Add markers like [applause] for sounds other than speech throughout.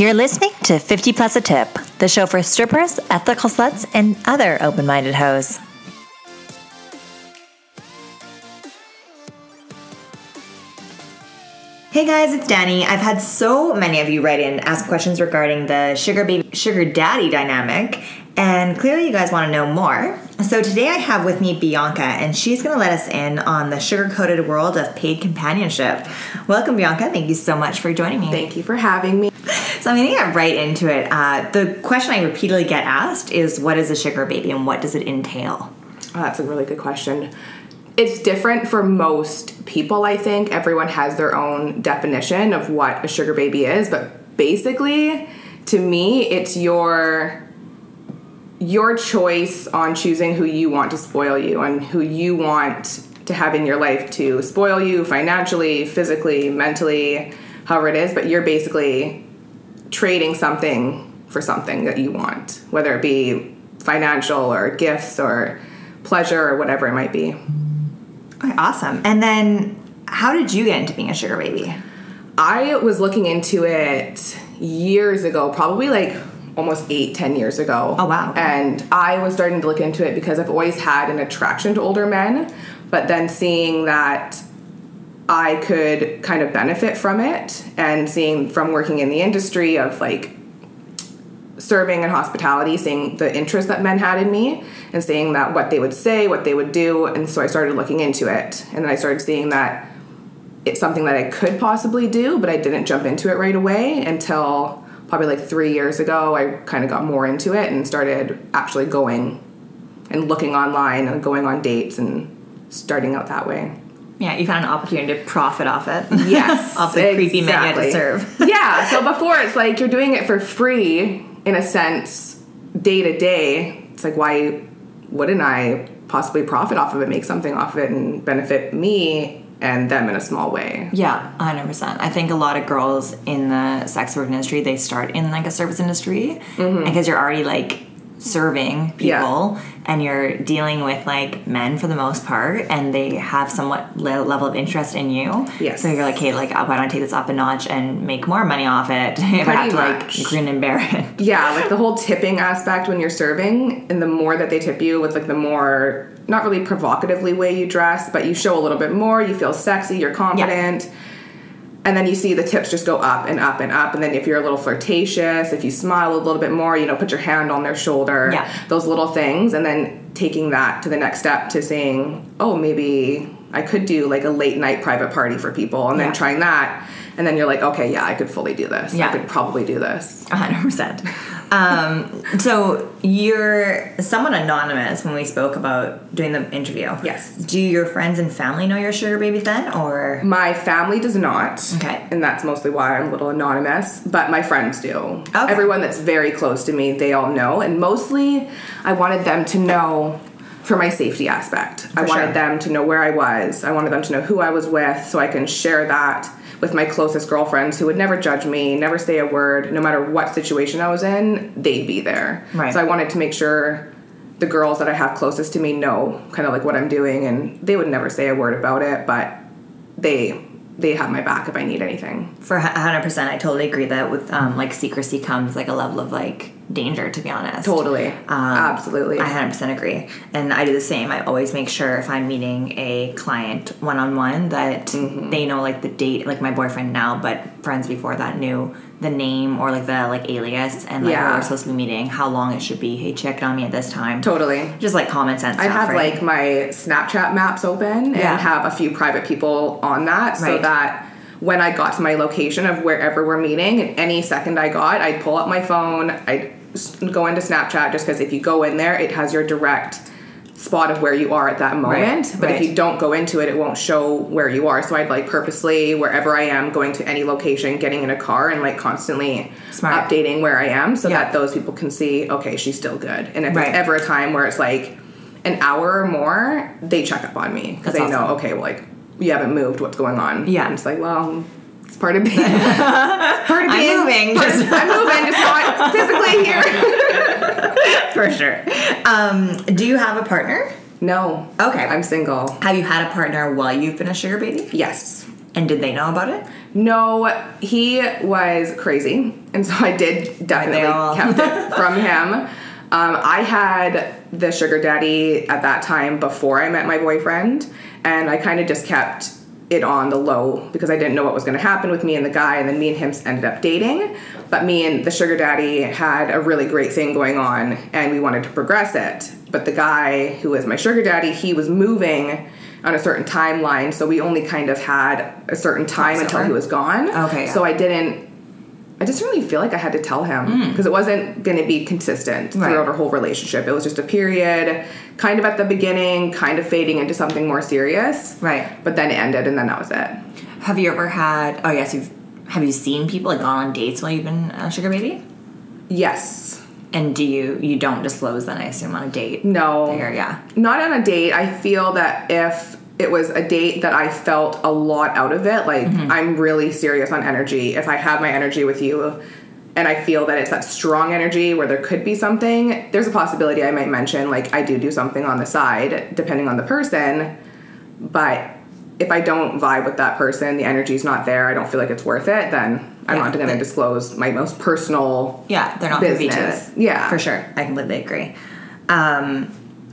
You're listening to 50 Plus a Tip, the show for strippers, ethical sluts, and other open minded hoes. Hey guys, it's Danny. I've had so many of you write in, ask questions regarding the sugar baby, sugar daddy dynamic, and clearly you guys want to know more. So today I have with me Bianca, and she's going to let us in on the sugar coated world of paid companionship. Welcome, Bianca. Thank you so much for joining me. Thank you for having me. [laughs] So I'm going to get right into it. Uh, the question I repeatedly get asked is, "What is a sugar baby, and what does it entail?" Oh, that's a really good question. It's different for most people, I think. Everyone has their own definition of what a sugar baby is, but basically, to me, it's your your choice on choosing who you want to spoil you and who you want to have in your life to spoil you financially, physically, mentally, however it is, but you're basically trading something for something that you want, whether it be financial or gifts or pleasure or whatever it might be. Okay, awesome. And then, how did you get into being a sugar baby? I was looking into it years ago, probably like almost eight, ten years ago. Oh, wow. And I was starting to look into it because I've always had an attraction to older men, but then seeing that I could kind of benefit from it and seeing from working in the industry of like serving and hospitality, seeing the interest that men had in me and seeing that what they would say, what they would do. And so I started looking into it. And then I started seeing that it's something that I could possibly do, but I didn't jump into it right away until probably like three years ago. I kind of got more into it and started actually going and looking online and going on dates and starting out that way. Yeah, you found an opportunity to profit off it. Yes. [laughs] off the creepy men you had to serve. [laughs] yeah. So before it's like you're doing it for free in a sense, day to day. It's like why wouldn't I possibly profit off of it, make something off of it, and benefit me and them in a small way? Yeah, 100%. I think a lot of girls in the sex work industry, they start in like a service industry mm-hmm. because you're already like serving people Yeah. and you're dealing with like men for the most part and they have somewhat le- level of interest in you. Yes. So you're like, hey, like, why don't I take this up a notch and make more money off it [laughs] if I have to like much. grin and bear it. Yeah, like the whole tipping aspect when you're serving, and the more that they tip you with like the more not really provocatively way you dress, but you show a little bit more, you feel sexy, you're confident. And then you see the tips just go up and up and up. And then if you're a little flirtatious, if you smile a little bit more, you know, put your hand on their shoulder, Yeah. those little things. And then taking that to the next step to saying, oh, maybe I could do like a late night private party for people. And Yeah. then trying that. And then you're like, okay, yeah, I could fully do this. Yeah. I could probably do this. hundred percent. Um, so you're somewhat anonymous when we spoke about doing the interview. Yes. Do your friends and family know you're sugar baby then, or My family does not. Okay. And that's mostly why I'm a little anonymous, but my friends do. Okay. Everyone that's very close to me, they all know. And mostly, I wanted them to know for my safety aspect. For I wanted sure. them to know where I was. I wanted them to know who I was with so I can share that with my closest girlfriends who would never judge me, never say a word, no matter what situation I was in, they'd be there. Right. So I wanted to make sure the girls that I have closest to me know kind of like what I'm doing and they would never say a word about it, but they they have my back if I need anything. for hundred percent? I totally agree that with um, like secrecy comes like a level of like danger. To be honest, Totally. Um, Absolutely. I 100% agree. And I do the same. I always make sure if I'm meeting a client one on one that Mm-hmm. they know like the date, like my boyfriend now, but friends before that knew the name or like the like alias and like where we're supposed to be meeting, how long it should be. Hey, check on me at this time. totally. Just like common sense. I have right? like my Snapchat maps open Yeah. and have a few private people on that so Right. that when I got to my location of wherever we're meeting, and any second I got, I'd pull up my phone, I'd go into Snapchat just because if you go in there, it has your direct spot of where you are at that moment. but right. if you don't go into it, it won't show where you are. So I'd like purposely, wherever I am, going to any location, getting in a car, and like constantly Smart. updating where I am so Yeah. that those people can see, okay, she's still good. And if Right. it's ever a time where it's like an hour or more, they check up on me because they That's know, okay, well, like you haven't moved. What's going on? Yeah. And it's like, well, it's part of being. [laughs] [laughs] part of me. I'm moving, part- just- I'm moving, just not physically here. [laughs] [laughs] for sure. Um, do you have a partner? no. Okay. I'm single. Have you had a partner while you've been a sugar baby? Yes. And did they know about it? No, he was crazy, and so I did definitely all- kept it from him. Um, I had the sugar daddy at that time before I met my boyfriend, and I kind of just kept it on the low because I didn't know what was going to happen with me and the guy, and then me and him ended up dating. But me and the sugar daddy had a really great thing going on, and we wanted to progress it. But the guy who was my sugar daddy, he was moving on a certain timeline, so we only kind of had a certain time until Crossover. he was gone. Okay, yeah. So I didn't. I just really feel like I had to tell him mm. because it wasn't going to be consistent. Right. throughout our whole relationship. It was just a period, kind of at the beginning, kind of fading into something more serious. Right. But then it ended, and then that was it. Have you ever had? Oh yes, you've. Have you seen people like gone on dates while you've been a sugar baby? Yes. And do you you don't disclose then? I assume on a date. No. There, yeah. Not on a date. I feel that if it was a date that I felt a lot out of it, like Mm-hmm. I'm really serious on energy. If I have my energy with you and I feel that it's that strong energy where there could be something, there's a possibility I might mention, like, I do do something on the side, depending on the person. But if I don't vibe with that person, the energy's not there, I don't feel like it's worth it, then I'm Yeah, not going to disclose my most personal. Yeah, they're not privy to Business. it. Yeah. for sure. I completely agree. Um,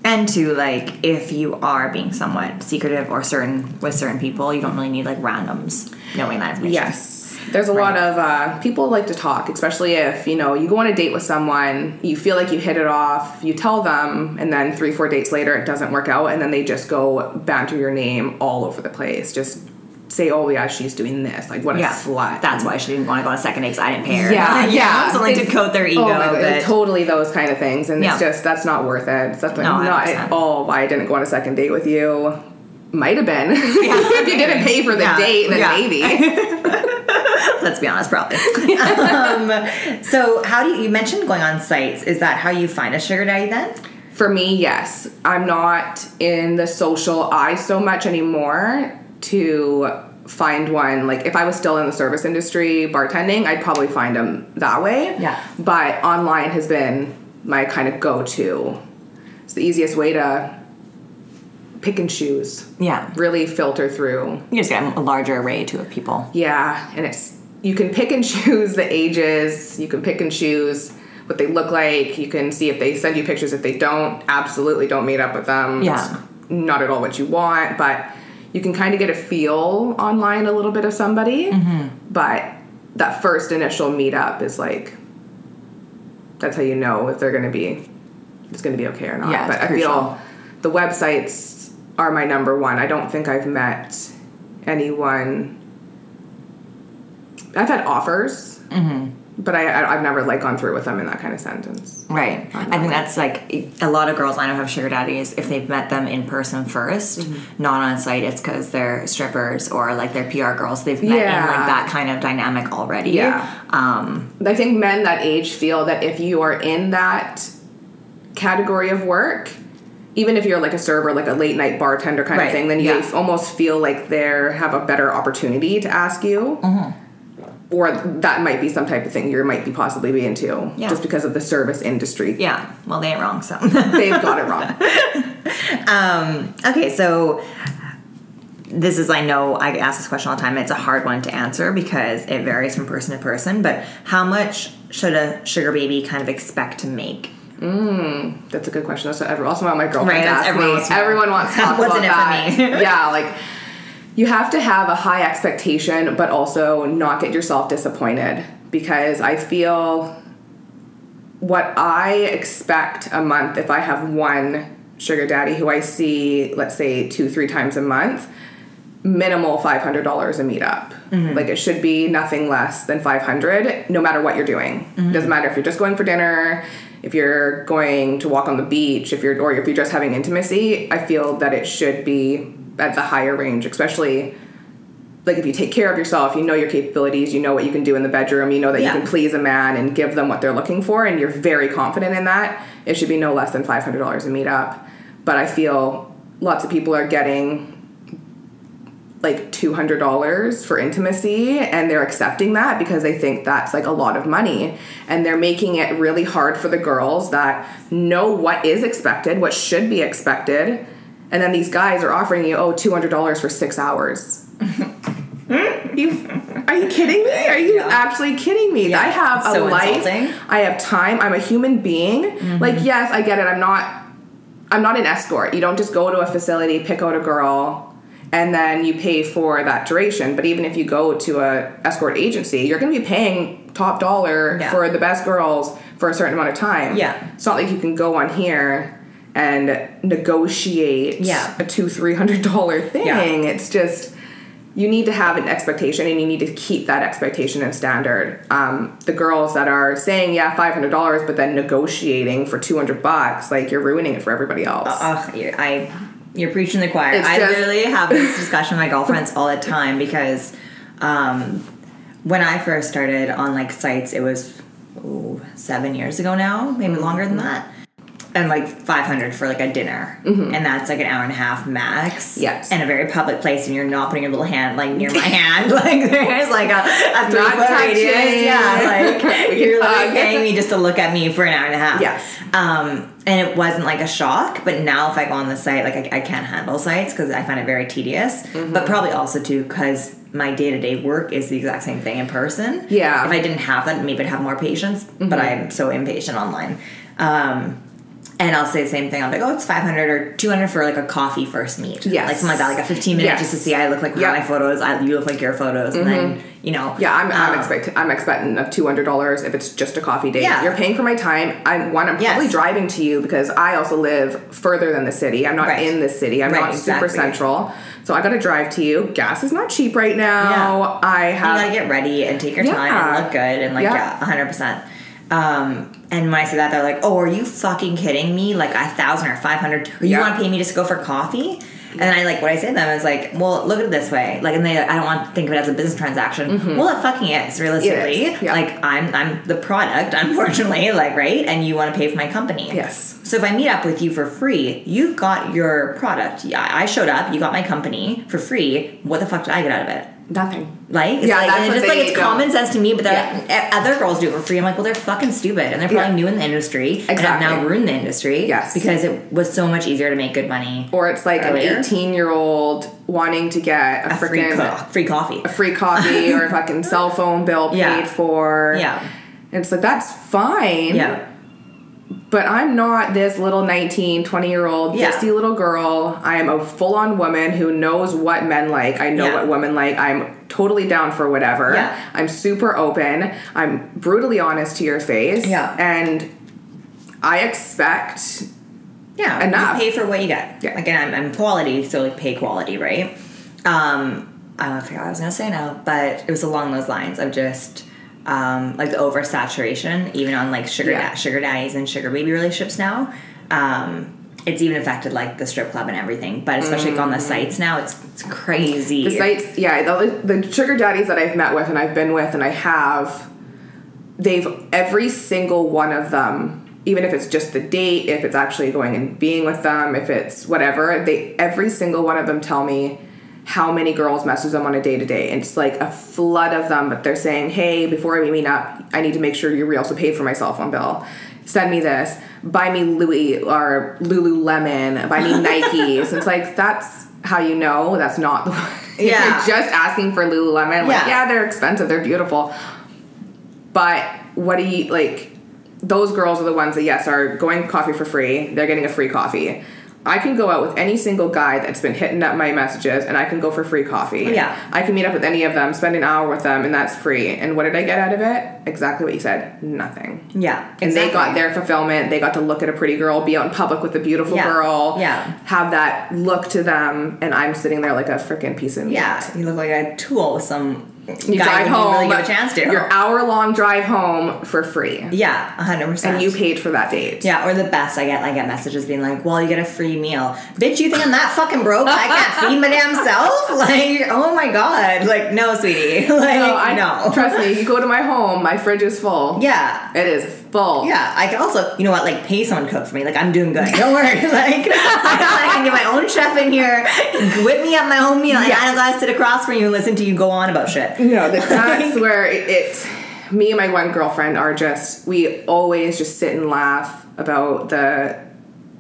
and to like, if you are being somewhat secretive or certain with certain people, you don't really need like randoms knowing that information. Yes. There's a lot of uh, people like to talk, especially if you know you go on a date with someone, you feel like you hit it off, you tell them, and then three, four dates later it doesn't work out, and then they just go banter your name all over the place. Just say, "Oh yeah, she's doing this." Like what a Yeah, slut. that's why she didn't want to go on a second date because I didn't pay her. yeah, [laughs] know, yeah. something to It's- coat their ego. Oh but totally those kind of things, and Yeah. it's just that's not worth it. It's definitely No, not at all why I didn't go on a second date with you. Might have been [laughs] if you didn't pay for the Yeah, date, then yeah. maybe. [laughs] let's be honest, probably. um, so, how do you, you mentioned going on sites? Is that how you find a sugar daddy then? For me, yes. I'm not in the social eye so much anymore to find one. Like, if I was still in the service industry bartending, I'd probably find them that way. Yeah. But online has been my kind of go to. It's the easiest way to pick and choose, Yeah, really filter through. you just get a larger array to of people. Yeah, and it's you can pick and [laughs] choose the ages. You can pick and choose what they look like. You can see if they send you pictures. If they don't, absolutely don't meet up with them. Yeah. It's not at all what you want, but you can kind of get a feel online a little bit of somebody. But that first initial meetup is like that's how you know if they're going to be it's going to be okay or not. Yeah, but I feel the websites are my number one. I don't think I've met anyone. I've had offers, Mm-hmm. But I, I've never like gone through with them in that kind of sentence. Right. I think that's like a lot of girls I know have sugar daddies. If they've met them in person 1st Mm-hmm. not on site, it's because they're strippers or like they're PR girls. They've met in like that kind of dynamic already. Yeah. Um, I think men that age feel that if you are in that category of work, even if you're like a server, like a late night bartender kind Right, of thing, then you yeah. almost feel like they have a better opportunity to ask you. Mm-hmm. Or that might be some type of thing you might be possibly be into, Yeah. just because of the service industry. yeah. Well, they ain't wrong. So. [laughs] They've got it wrong. [laughs] um, okay. So this is I know I ask this question all the time. It's a hard one to answer because it varies from person to person. But how much should a sugar baby kind of expect to make? That's a good question. That's what every, also what my girlfriend Right, asked everyone me. wants to know. Everyone wants to [laughs] talk What's about in it for that. me? yeah, like you have to have a high expectation, but also not get yourself disappointed because I feel what I expect a month if I have one sugar daddy who I see, let's say two, three times a month, minimal five hundred dollars a meetup. Mm-hmm. Like it should be nothing less than five hundred, no matter what you're doing. Mm-hmm. Doesn't matter if you're just going for dinner, if you're going to walk on the beach, if you're or if you're just having intimacy. I feel that it should be at the higher range, especially like if you take care of yourself, you know your capabilities, you know what you can do in the bedroom, you know that Yeah. you can please a man and give them what they're looking for, and you're very confident in that. It should be no less than five hundred dollars a meetup. But I feel lots of people are getting like $200 for intimacy and they're accepting that because they think that's like a lot of money and they're making it really hard for the girls that know what is expected what should be expected and then these guys are offering you oh $200 for six hours [laughs] You, are you kidding me? Are you Yeah. actually kidding me? I have a So life. insulting. I have time. I'm a human being. Mm-hmm. Like, yes, I get it. I'm not. I'm not an escort. You don't just go to a facility, pick out a girl, and then you pay for that duration. But even if you go to a escort agency, you're going to be paying top dollar Yeah. for the best girls for a certain amount of time. Yeah. It's not like you can go on here and negotiate Yeah. a two three hundred dollar thing. Yeah. It's just you need to have an expectation and you need to keep that expectation and standard. Um, the girls that are saying yeah five hundred dollars but then negotiating for two hundred bucks, like you're ruining it for everybody else. Ugh, you- I you're preaching the choir. It's I just- literally have this [laughs] discussion with my girlfriends all the time because um, when I first started on like sites, it was ooh, seven years ago now, maybe longer than that. And like five hundred for like a dinner, and that's like an hour and a half max. Mm-hmm. Yes. in a very public place, and you're not putting your little hand like near my [laughs] hand. [laughs] Like there's like a, a three foot radius. Yeah, [laughs] like you're hug. paying me just to look at me for an hour and a half. Yes. Um, and it wasn't like a shock, but now if I go on the site, like I, I can't handle sites because I find it very tedious. Mm-hmm. But probably also too because my day to day work is the exact same thing in person. Yeah. If I didn't have that, maybe I'd have more patience. But I'm so impatient online. Um, and I'll say the same thing. I'll be like, oh, it's 500 or 200 for like a coffee first meet. Yeah. Like something like that, like a 15 minute Yes. just to see I look like Yeah. my photos, I, you look like your photos. And then, you know. Yeah, I'm, I'm um, expect I'm expecting of two hundred dollars if it's just a coffee date. Yeah. You're paying for my time. I one I'm Yes. probably driving to you because I also live further than the city. I'm not Right. in the city. I'm Right, not super central. So I got to drive to you. Gas is not cheap right now. Yeah. I you have gotta get ready and take your time and look good and like Yeah. yeah, hundred percent. Um, and when I say that, they're like, "Oh, are you fucking kidding me? Like a thousand or five hundred? You Yeah. want to pay me just to go for coffee?" And I like what I say to them is like, "Well, look at it this way. Like, and they, I don't want to think of it as a business transaction. Well, it fucking is realistically. Mm-hmm. yeah. Like, I'm I'm the product, [laughs] unfortunately. Like, right? And you want to pay for my company. Yes. So if I meet up with you for free, you've got your product. Yeah, I showed up. You got my company for free. What the fuck did I get out of it? Nothing. Like, it's Yeah, like, that's and it's just like it's don't- common sense to me, but Yeah. other girls do it for free. I'm like, well, they're fucking stupid, and they're probably Yeah. new in the industry and have now ruined the industry. Yes. because it was so much easier to make good money. Or it's like Earlier. an 18 year old wanting to get a, A free freaking co- free coffee. a free coffee or a fucking [laughs] cell phone bill paid Yeah. for. Yeah, And it's like that's fine. yeah, But I'm not this little 19, 20 year old Yeah. dusty little girl. I am a full on woman who knows what men like. I know Yeah. what women like. I'm totally down for whatever. Yeah. I'm super open. I'm brutally honest to your face. Yeah. And I expect yeah. Enough. You pay for what you get. Yeah. Again, I'm, I'm quality, so like pay quality, right? Um, I don't forget what I was gonna say now, but it was along those lines of just. Um, like the oversaturation, even on like sugar Yeah. da- sugar daddies and sugar baby relationships now. Um, it's even affected like the strip club and everything, but especially like, on the sites now, it's it's crazy. the sites, yeah, the, the sugar daddies that I've met with and I've been with and I have, they've, every single one of them, even if it's just the date, if it's actually going and being with them, if it's whatever, they, every single one of them tell me how many girls message them on a day to day. And it's like a flood of them, but they're saying, hey, before we meet up, I need to make sure you also paid for my cell phone bill. Send me this. Buy me Louis or Lululemon. Buy me [laughs] Nikes. it's like, that's how you know that's not the [laughs] one. Yeah. You're just asking for Lululemon. Like, Yeah. yeah, they're expensive, they're beautiful. But what do you like? Those girls are the ones that yes are going coffee for free. They're getting a free coffee. I can go out with any single guy that's been hitting up my messages, and I can go for free coffee. Yeah. I can meet up with any of them, spend an hour with them, and that's free. And what did I get out of it? Exactly what you said. Nothing. yeah, And they got their fulfillment. They got to look at a pretty girl, be out in public with a beautiful Yeah. girl, Yeah. have that look to them, and I'm sitting there like a freaking piece of meat. Yeah, you look like a tool with some You drive home, really give a chance to. your hour long drive home for free, yeah, hundred percent. and you paid for that date. Yeah, or the best I get, I get messages being like, "Well, you get a free meal." Bitch, you think I'm that fucking broke? I can't [laughs] feed my damn self? Like, oh my god! Like, no, sweetie. [laughs] Like, No, I no. Trust me, you go to my home, my fridge is full. Yeah. it is full. Yeah, I can also, you know what, like pay someone to cook for me. Like I'm doing good. Don't worry. [laughs] Like [laughs] I can get my own chef in here, whip me up my own meal, and Yeah. I'm glad to sit across from you and listen to you go on about shit. No, that, [laughs] that's where it, it. Me and my one girlfriend are just. We always just sit and laugh about the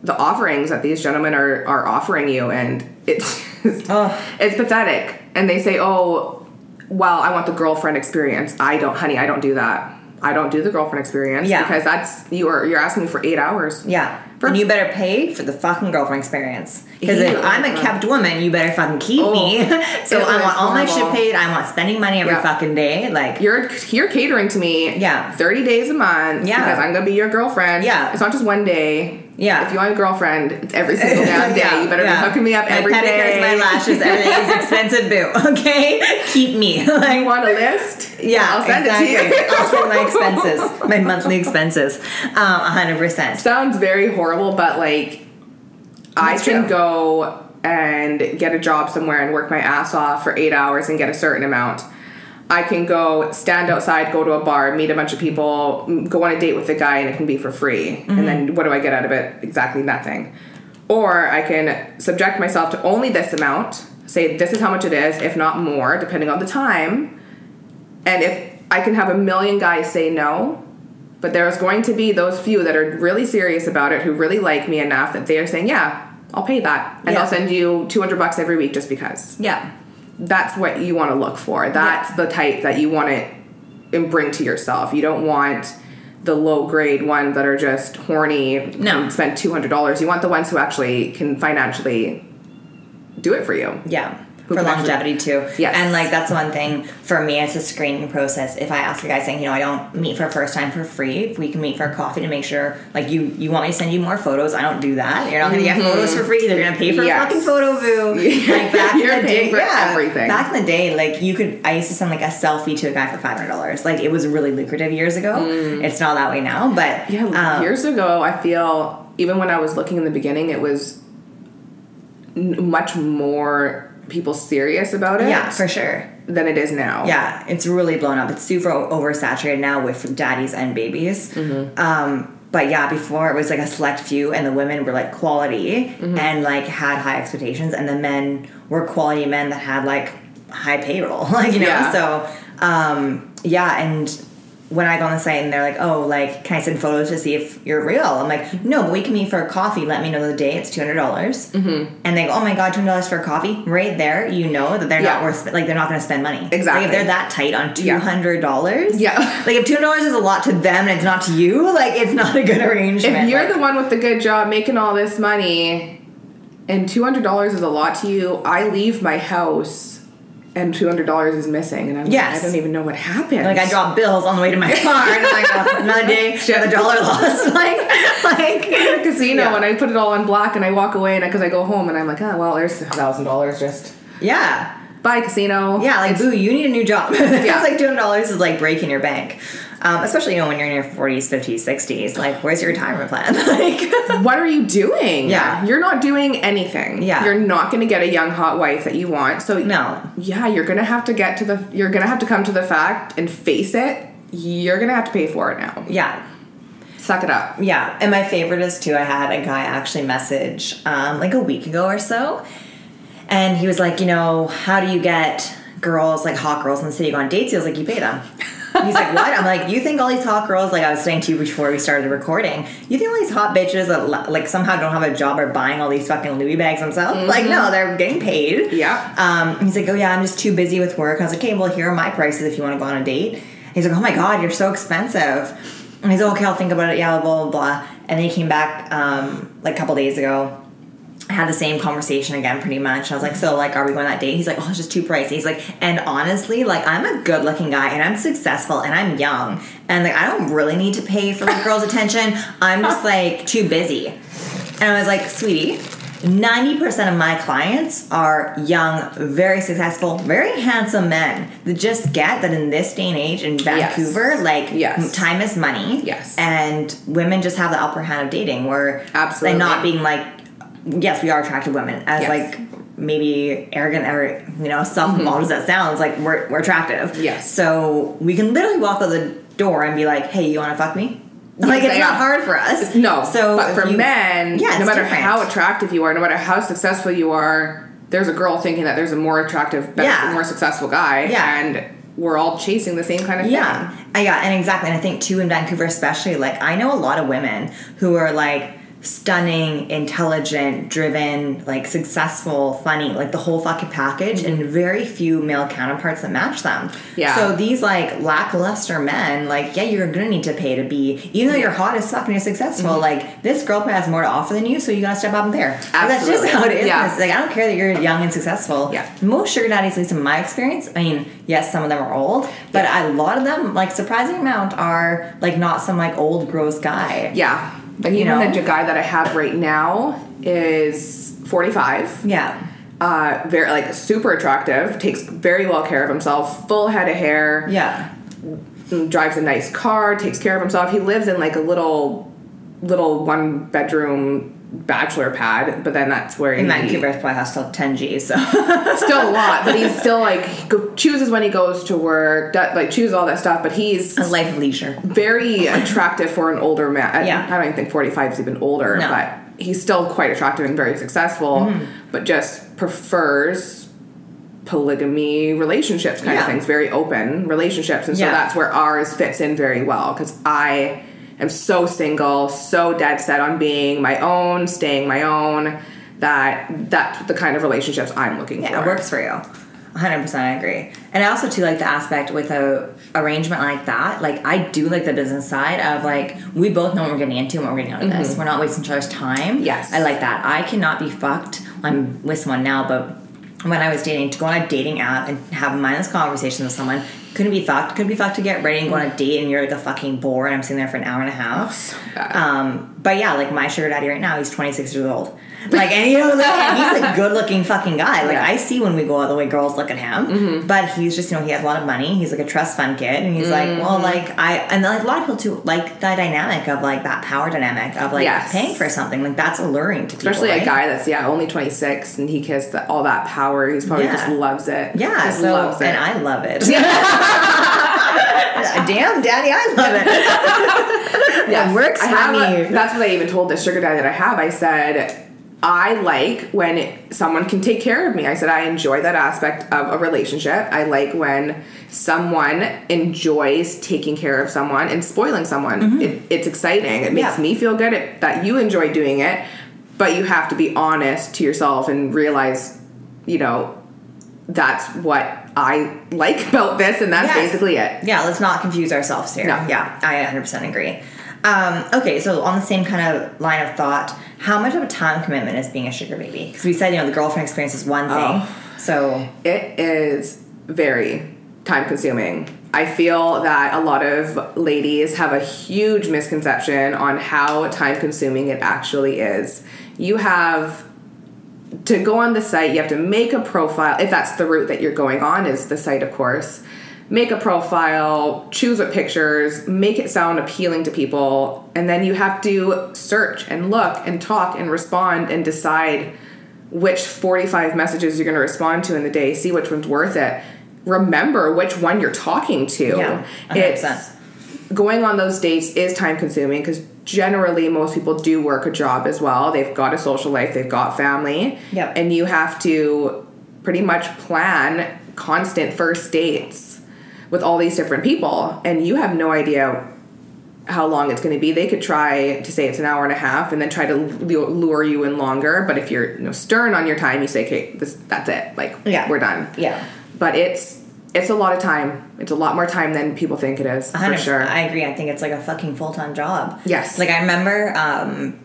the offerings that these gentlemen are are offering you, and it's Oh. it's pathetic. And they say, "Oh, well, I want the girlfriend experience. I don't, honey, I don't do that. I don't do the girlfriend experience Yeah. because that's you are you're asking me for eight hours. Yeah. For- and you better pay for the fucking girlfriend experience. Because if I'm a kept woman, you better fucking keep Oh, me. [laughs] so I want all my shit paid. I want spending money every Yeah. fucking day. Like, You're you're catering to me. Yeah. Thirty days a month. Yeah. Because I'm gonna be your girlfriend. Yeah. It's not just one day. Yeah. If you want a girlfriend, it's every single [laughs] damn day. Yeah, you better yeah. be hooking me up every my pedicures, my lashes, everything is [laughs] expensive, boo. [laughs] Okay, keep me. like, You want a list? yeah, I'll send exactly. it to you. I'll send my expenses, my monthly expenses, um, hundred percent. Sounds very horrible, but like I can true. go and get a job somewhere and work my ass off for eight hours and get a certain amount. I can go stand outside, go to a bar, meet a bunch of people, go on a date with a guy, and it can be for free. And then mm-hmm. what do I get out of it? Exactly nothing. Or I can subject myself to only this amount, say this is how much it is, if not more, depending on the time. And if I can have a million guys say no, but there's going to be those few that are really serious about it who really like me enough that they are saying, yeah, I'll pay that. And Yeah. I'll send you 200 bucks every week just because. Yeah, That's what you want to look for. That's the type that you want to and bring to yourself. You don't want the low grade ones that are just horny No. spend $200. You want the ones who actually can financially do it for you. yeah. For longevity too. Yes. And like that's one thing for me. It's a screening process. If I ask a guy saying, you know, I don't meet for a first time for free. If we can meet for coffee to make sure, like you, you want me to send you more photos. I don't do that. You're not gonna get photos for free. They're gonna pay for Mm-hmm. Yes. a fucking photo boo. [laughs] Like back You're in the day, for yeah, everything. Back in the day, like you could. I used to send like a selfie to a guy for five hundred dollars. Like it was really lucrative years ago. It's not that way now, but Mm. Yeah, um, years ago, I feel even when I was looking in the beginning, it was much more people serious about it yeah, for sure. than it is now. Yeah, it's really blown up. It's super oversaturated now with daddies and babies. Mm-hmm. Um, but yeah, before it was like a select few, and the women were like quality Mm-hmm. and like had high expectations, and the men were quality men that had like high payroll, [laughs] like you know. Yeah. So um, yeah, and when I go on the site and they're like, "Oh, like, can I send photos to see if you're real?" I'm like, "No, but we can meet for a coffee. Let me know the day. It's two hundred dollars." Mm-hmm. And they go, "Oh my god, two hundred dollars for a coffee!" Right there, you know that they're not worth like they're not going to spend money. Exactly. Like if they're that tight on two Yeah. hundred dollars, Yeah. Like if two hundred dollars is a lot to them and it's not to you, like it's not a good arrangement. If you're Like, the one with the good job making all this money and $200 is a lot to you, I leave my house and $200 is missing and I'm Yes. like, I don't even know what happened. like I drop bills on the way to my car, and I'm like, oh, another day, [laughs] another dollar lost. [laughs] like, like [laughs] casino Yeah. and I put it all on black and I walk away and because I go home and I'm like, oh, well, there's a $1,000 just. yeah. Bye, casino. Yeah, like boo, you need a new job. Yeah. it's like two hundred dollars is like breaking your bank, um, especially you know when you're in your forties, fifties, sixties. Like, where's your retirement plan? [laughs] like, [laughs] what are you doing? Yeah. You're not doing anything. Yeah. You're not going to get a young hot wife that you want. So no, yeah, you're going to have to get to the you're going to have to come to the fact and face it. You're going to have to pay for it now. yeah, Suck it up. yeah. And my favorite is too. I had a guy actually message um, like a week ago or so, and he was like, you know, how do you get girls like hot girls in the city go on dates? He was like, you pay them. He's like, what? I'm like, you think all these hot girls, like I was saying to you before we started recording, you think all these hot bitches that like somehow don't have a job are buying all these fucking Louis bags themselves? Like, no, they're getting paid. Yeah. Um, he's like, oh yeah, I'm just too busy with work. I was like, okay, well here are my prices if you want to go on a date. He's like, oh my god, you're so expensive. And he's like, okay, I'll think about it. Yeah, blah blah blah. And then he came back um, like a couple days ago. I had the same conversation again, pretty much. I was like, so like, are we going that date? He's like, oh, it's just too pricey. He's like, and honestly, like, I'm a good looking guy and I'm successful and I'm young and like, I don't really need to pay for like girls' attention. I'm just like too busy. And I was like, sweetie, 90% of my clients are young, very successful, very handsome men that just get that in this day and age in Vancouver, like Yes. time is money. Yes. And women just have the upper hand of dating where Absolutely. they're not being like, yes, we are attractive women, as Yes. like maybe arrogant or you know self-involved as that sounds, like we're, we're attractive. Mm-hmm. Yes. So we can literally walk out the door and be like, hey, you want to fuck me? [laughs] Like it's yeah. not hard for us. No. So but for you- men, Yeah, no matter different. how attractive you are, no matter how successful you are, there's a girl thinking that there's a more attractive, better, Yeah. more successful guy. Yeah. And we're all chasing the same kind of Yeah, thing. Uh, yeah, and exactly. And I think too in Vancouver, especially, like I know a lot of women who are like stunning, intelligent, driven, like successful, funny, like the whole fucking package, and mm-hmm. very few male counterparts that match them. Yeah. So these like lackluster men, like, yeah, you're gonna need to pay to be, even though you're hot as fuck and you're successful, mm-hmm. like this girl has more to offer than you, so you gotta step up and there. Like, that's just how it is. Yeah. Like I don't care that you're young and successful. Yeah. Most sugar daddies, at least in my experience, I mean, yes, some of them are old, but a lot of them, like surprising amount, are like not some like old gross guy. Yeah. Like You even know? the guy that I have right now is 45. Yeah. Uh, very like super attractive, takes very well care of himself, full head of hair, Yeah. drives a nice car, takes care of himself. He lives in like a little little one bedroom bachelor pad, but then that's where In he Vancouver, it probably has still 10 G, so. [laughs] still a lot, but he's still like he go, chooses when he goes to work, that, like chooses all that stuff. But he's a life of leisure. very attractive for an older man. Yeah. I don't even think 45 is even older, No. but he's still quite attractive and very successful, Mm-hmm. but just prefers polygamy relationships kind of things, very open relationships. And so Yeah. that's where ours fits in very well because I am so single, so dead set on being my own, staying my own, that that's the kind of relationships I'm looking Yeah, for. it works for you. 100% I agree. And I also too like the aspect with a arrangement like that. Like I do like the business side of like we both know what we're getting into and what we're getting out of this. We're not wasting each other's time. Mm-hmm. Yes. I like that. I cannot be fucked. I'm with someone now, but when I was dating, to go on a dating app and have mindless conversations with someone, couldn't be fucked. Couldn't be fucked to get ready and go on a date and you're like a fucking bore and I'm sitting there for an hour and a half. bad. Um, but yeah, like my sugar daddy right now, he's 26 years old. Like, and you know, like, he's a [laughs] good looking fucking guy. Like, Yeah. Mm-hmm. I see when we go out the way girls look at him, but he's just, you know, he has a lot of money. He's like a trust fund kid. And he's like, Mm-hmm. well, like, I, and like a lot of people too, like the dynamic of like that power dynamic of like Yes. paying for something. Like, that's alluring to people. Especially right? a guy that's yeah only 26 and he has the, all that power. He's probably Yeah. just loves it. Yeah, just so, loves it. and I love it. [laughs] [laughs] [laughs] Damn, daddy, I love it. [laughs] Yes. It works I for have me. A, that's what I even told the sugar daddy that I have. I said, I like when someone can take care of me. I said, I enjoy that aspect of a relationship. I like when someone enjoys taking care of someone and spoiling someone. It, it's exciting. It makes Mm-hmm. Yeah. me feel good it, that you enjoy doing it, but you have to be honest to yourself and realize, you know, that's what I like about this, and that's Yes. basically it. Yeah, let's not confuse ourselves here. No. Yeah, I 100% agree. Um, okay, so on the same kind of line of thought, how much of a time commitment is being a sugar baby? Because we said, you know, the girlfriend experience is one thing. Oh. So, It is very time consuming. I feel that a lot of ladies have a huge misconception on how time consuming it actually is. You have to go on the site, you have to make a profile, if that's the route that you're going on, is the site, of course. Make a profile, choose what pictures, make it sound appealing to people, and then you have to search and look and talk and respond and decide which 45 messages you're going to respond to in the day, see which one's worth it. Remember which one you're talking to. Yeah, 100%. It's going on those dates is time consuming because generally most people do work a job as well. They've got a social life, they've got family. Yep. And you have to pretty much plan constant first dates with all these different people. And you have no idea how long it's going to be. They could try to say it's an hour and a half and then try to lure you in longer. But if you're you know, stern on your time, you say, okay, this, that's it. Like, Yeah. we're done. yeah. But it's it's a lot of time. It's a lot more time than people think it is, for sure. I agree. I think it's like a fucking full time job. Yes. Like, I remember, um,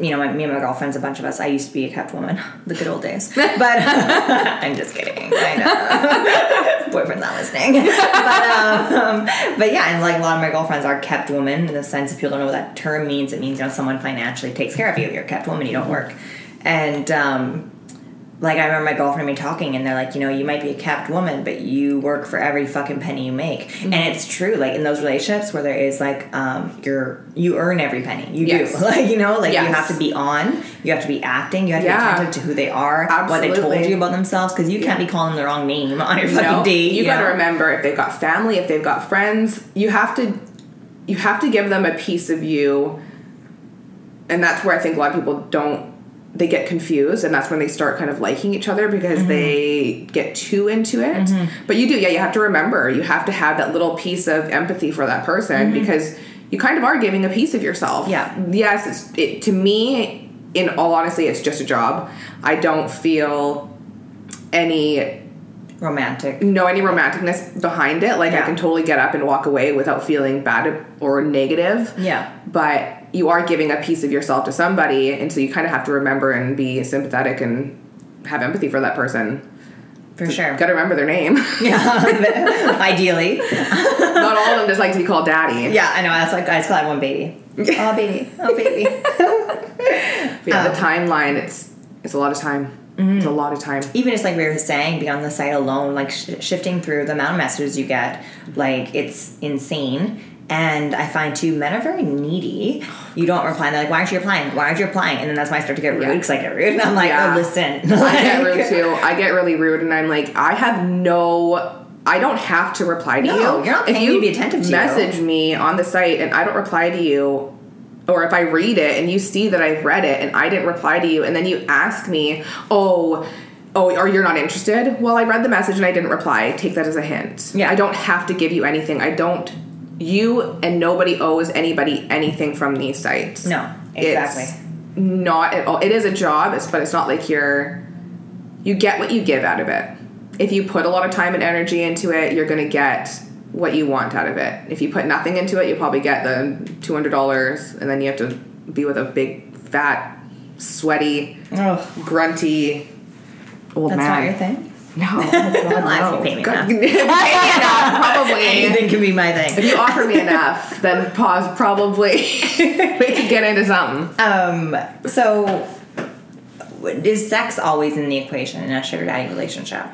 you know, my, me and my girlfriends, a bunch of us, I used to be a kept woman, [laughs] the good old days. [laughs] But [laughs] I'm just kidding. I know. Boyfriend's not listening. But, um, but yeah, and like a lot of my girlfriends are kept women in the sense if people don't know what that term means, it means, you know, someone financially takes care of you. You're a kept woman, you don't work. And, um, like I remember my girlfriend and me talking, and they're like, you know, you might be a capped woman, but you work for every fucking penny you make, Mm-hmm. and it's true. Like in those relationships where there is like, um, you're you earn every penny. You Yes. do, [laughs] like you know, like you have to be on, you have to be acting, you have to Yeah. be attentive to who they are, what they told you about themselves, because you can't be calling the wrong name on your fucking No, date. you got to remember if they've got family, if they've got friends, you have to you have to give them a piece of you. And that's where I think a lot of people don't they get confused and that's when they start kind of liking each other because Mm-hmm. they get too into it. But you do, yeah, you have to remember, you have to have that little piece of empathy for that person Mm-hmm. because you kind of are giving a piece of yourself. Yeah. Yes, it's, it, to me, in all honesty, it's just a job. I don't feel any Romantic. no any romanticness behind it. Like I can totally get up and walk away without feeling bad or negative. Yeah. But you are giving a piece of yourself to somebody, and so you kind of have to remember and be sympathetic and have empathy for that person. For sure. Got to remember their name. [laughs] Yeah. [laughs] Ideally. [laughs] Not all of them just like to be called daddy. Yeah, I know. That's like I just call that one baby. Oh baby. Oh baby. Yeah, Um, the timeline. It's it's a lot of time. It's a lot of time. Even just like we were saying, be on the site alone, like sh- shifting through the amount of messages you get, like it's insane. And I find too, men are very needy. You don't reply. And they're like, "Why aren't you replying? Why aren't you replying?" And then that's why I start to get rude Yeah. because I get rude, and I'm like, oh, Yeah. "Oh, listen." I get [laughs] rude too. I get really rude, and I'm like, I have no. I don't have to reply to No, you. you're not paying me to be attentive to you. message me on the site, and I don't reply to you, or if I read it and you see that I've read it and I didn't reply to you, and then you ask me, oh. Oh, or you're not interested? Well, I read the message and I didn't reply. Take that as a hint. Yeah. I don't have to give you anything. I don't. You and nobody owes anybody anything from these sites. No, exactly. It's not at all. It is a job, it's, but it's not like you're. You get what you give out of it. If you put a lot of time and energy into it, you're going to get what you want out of it. If you put nothing into it, you'll probably get the two hundred dollars, and then you have to be with a big, fat, sweaty, Oh, grunty old that's man. not your thing. No, oh [laughs] God, if no. you pay me God- enough. [laughs] Enough, probably. Anything can be my thing. If you offer me enough, then pause. Probably [laughs] we could get into something. Um. So, is sex always in the equation in a sugar daddy relationship?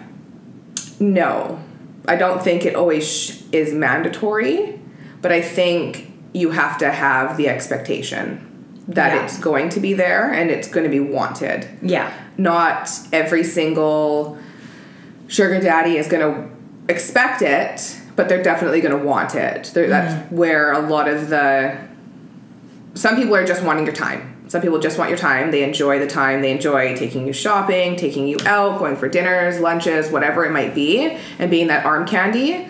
No, I don't think it always sh- is mandatory, but I think you have to have the expectation that Yeah. it's going to be there and it's going to be wanted. Yeah. Not every single sugar daddy is going to expect it, but they're definitely going to want it. They're, That's mm. where a lot of the some people are just wanting your time. Some people just want your time. They enjoy the time. They enjoy taking you shopping, taking you out, going for dinners, lunches, whatever it might be, and being that arm candy.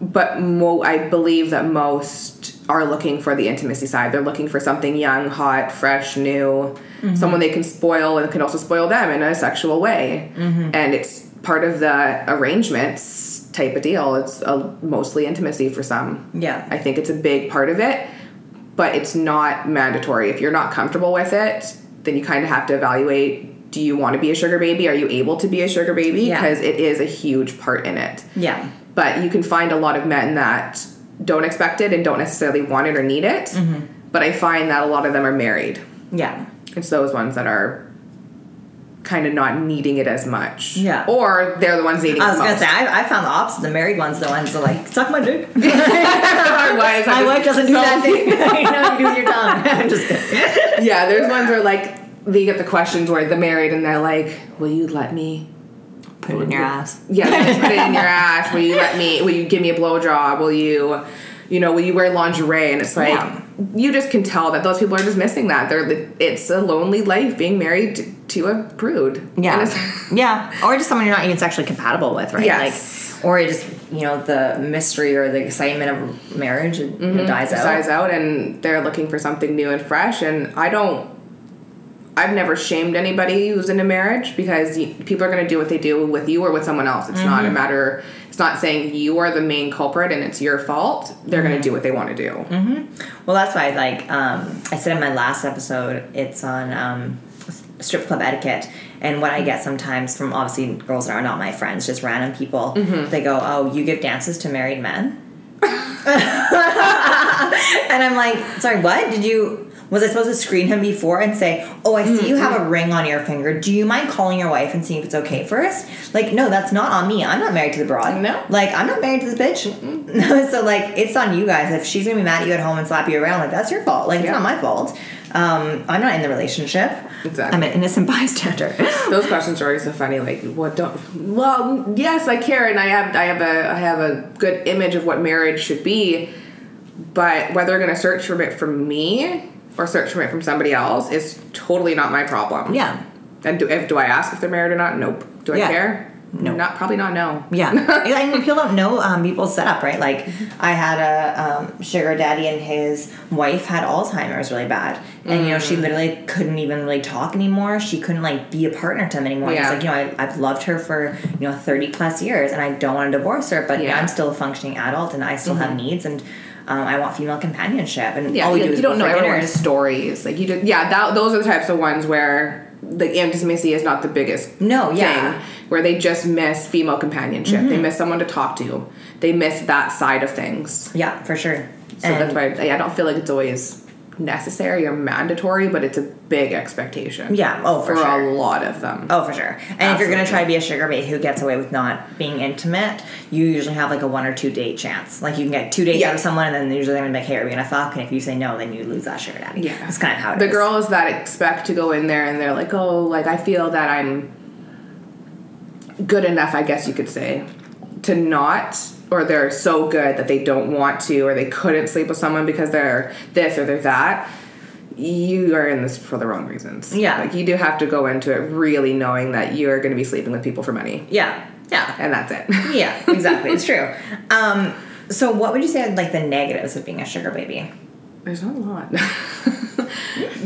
But mo- I believe that most are looking for the intimacy side. They're looking for something young, hot, fresh, new, mm-hmm. someone they can spoil and can also spoil them in a sexual way. Mm-hmm. And it's part of the arrangements type of deal. It's a, mostly intimacy for some. Yeah. I think it's a big part of it, but it's not mandatory. If you're not comfortable with it, then you kind of have to evaluate do you want to be a sugar baby? Are you able to be a sugar baby? Yeah. Because it is a huge part in it. Yeah. But you can find a lot of men that don't expect it and don't necessarily want it or need it. Mm-hmm. But I find that a lot of them are married. Yeah. It's those ones that are kind of not needing it as much. Yeah. Or they're the ones needing I was gonna most. say I, I found the opposite. The married ones, the ones that are like suck my dick. [laughs] Wives are my wife doesn't do that thing. [laughs] [laughs] you know, you do with your tongue. I'm just kidding. yeah, there's ones where like they get the questions where they're married and they're like, "Will you let me?" Put it in your ass. Yeah, put it in your ass. Will you let me? Will you give me a blowjob? Will you, you know, will you wear lingerie? And it's like Yeah. You just can tell that those people are just missing that. They're it's a lonely life being married to, a prude. Yeah. [laughs] yeah. Or just someone you're not even sexually compatible with, right? Yes. Like, or it just you know the mystery or the excitement of marriage it, it dies out. dies out and they're looking for something new and fresh and i don't i've never shamed anybody who's in a marriage because people are going to do what they do with you or with someone else it's not a Mm-hmm. matter it's not saying you are the main culprit and it's your fault they're going to do what they want to do Well, that's why, like, um, I said in my last episode, it's on um, strip club etiquette. And what I get sometimes from obviously girls that are not my friends, just random people, they go, Oh, you give dances to married men? [laughs] [laughs] and I'm like, Sorry, what? Did you. Was I supposed to screen him before and say, "Oh, I see you have a ring on your finger. Do you mind calling your wife and seeing if it's okay first? Like, no, that's not on me. I'm not married to the broad. No. like I'm not married to this bitch. [laughs] so like, it's on you guys. If she's gonna be mad at you at home and slap you around, like that's your fault. Like it's not my fault. Um, I'm not in the relationship. Exactly. I'm an innocent [laughs] bystander. those questions are always so funny like what don't well yes i care and i have i have a i have a good image of what marriage should be but whether they're going to search for it from me or search for it from somebody else is totally not my problem yeah. And do, if, do I ask if they're married or not? Nope. Do I Yeah. care? no. Not probably not no. Yeah, [laughs] I mean, people don't know um, people's setup, right? Like, I had a um, sugar daddy, and his wife had Alzheimer's really bad, and you know, Mm. she literally couldn't even really talk anymore. She couldn't like be a partner to him anymore. He's Yeah. like, you know, I, I've loved her for you know thirty plus years, and I don't want to divorce her, but you know, Mm-hmm. I'm still a functioning adult, and I still have needs, and um, I want female companionship, and Yeah, all we like, do is you don't know everyone's stories. Like you just yeah, that those are the types of ones where the intimacy is not the biggest No, yeah. thing. Where they just miss female companionship. They miss someone to talk to. They miss that side of things. Yeah, for sure. So that's why I, I don't feel like it's always necessary or mandatory, but it's a big expectation. Yeah, oh, for for sure. a lot of them. Oh, for sure. And if you're gonna try to be a sugar babe who gets away with not being intimate, you usually have like a one or two date chance. Like you can get two dates Yeah. out of someone, and then usually they're gonna be like, "Hey, are we gonna fuck?" And if you say no, then you lose that sugar daddy. Yeah. that's kind of how it is. the girls that expect to go in there and they're like, oh, like I feel that I'm good enough, I guess you could say, to not, or they're so good that they don't want to, or they couldn't sleep with someone because they're this or they're that. You are in this for the wrong reasons. Yeah. Like you do have to go into it really knowing that you're going to be sleeping with people for money. Yeah, yeah, And that's it. [laughs] yeah. Exactly, it's true. Um, so what would you say are like the negatives of being a sugar baby? There's not a lot. [laughs]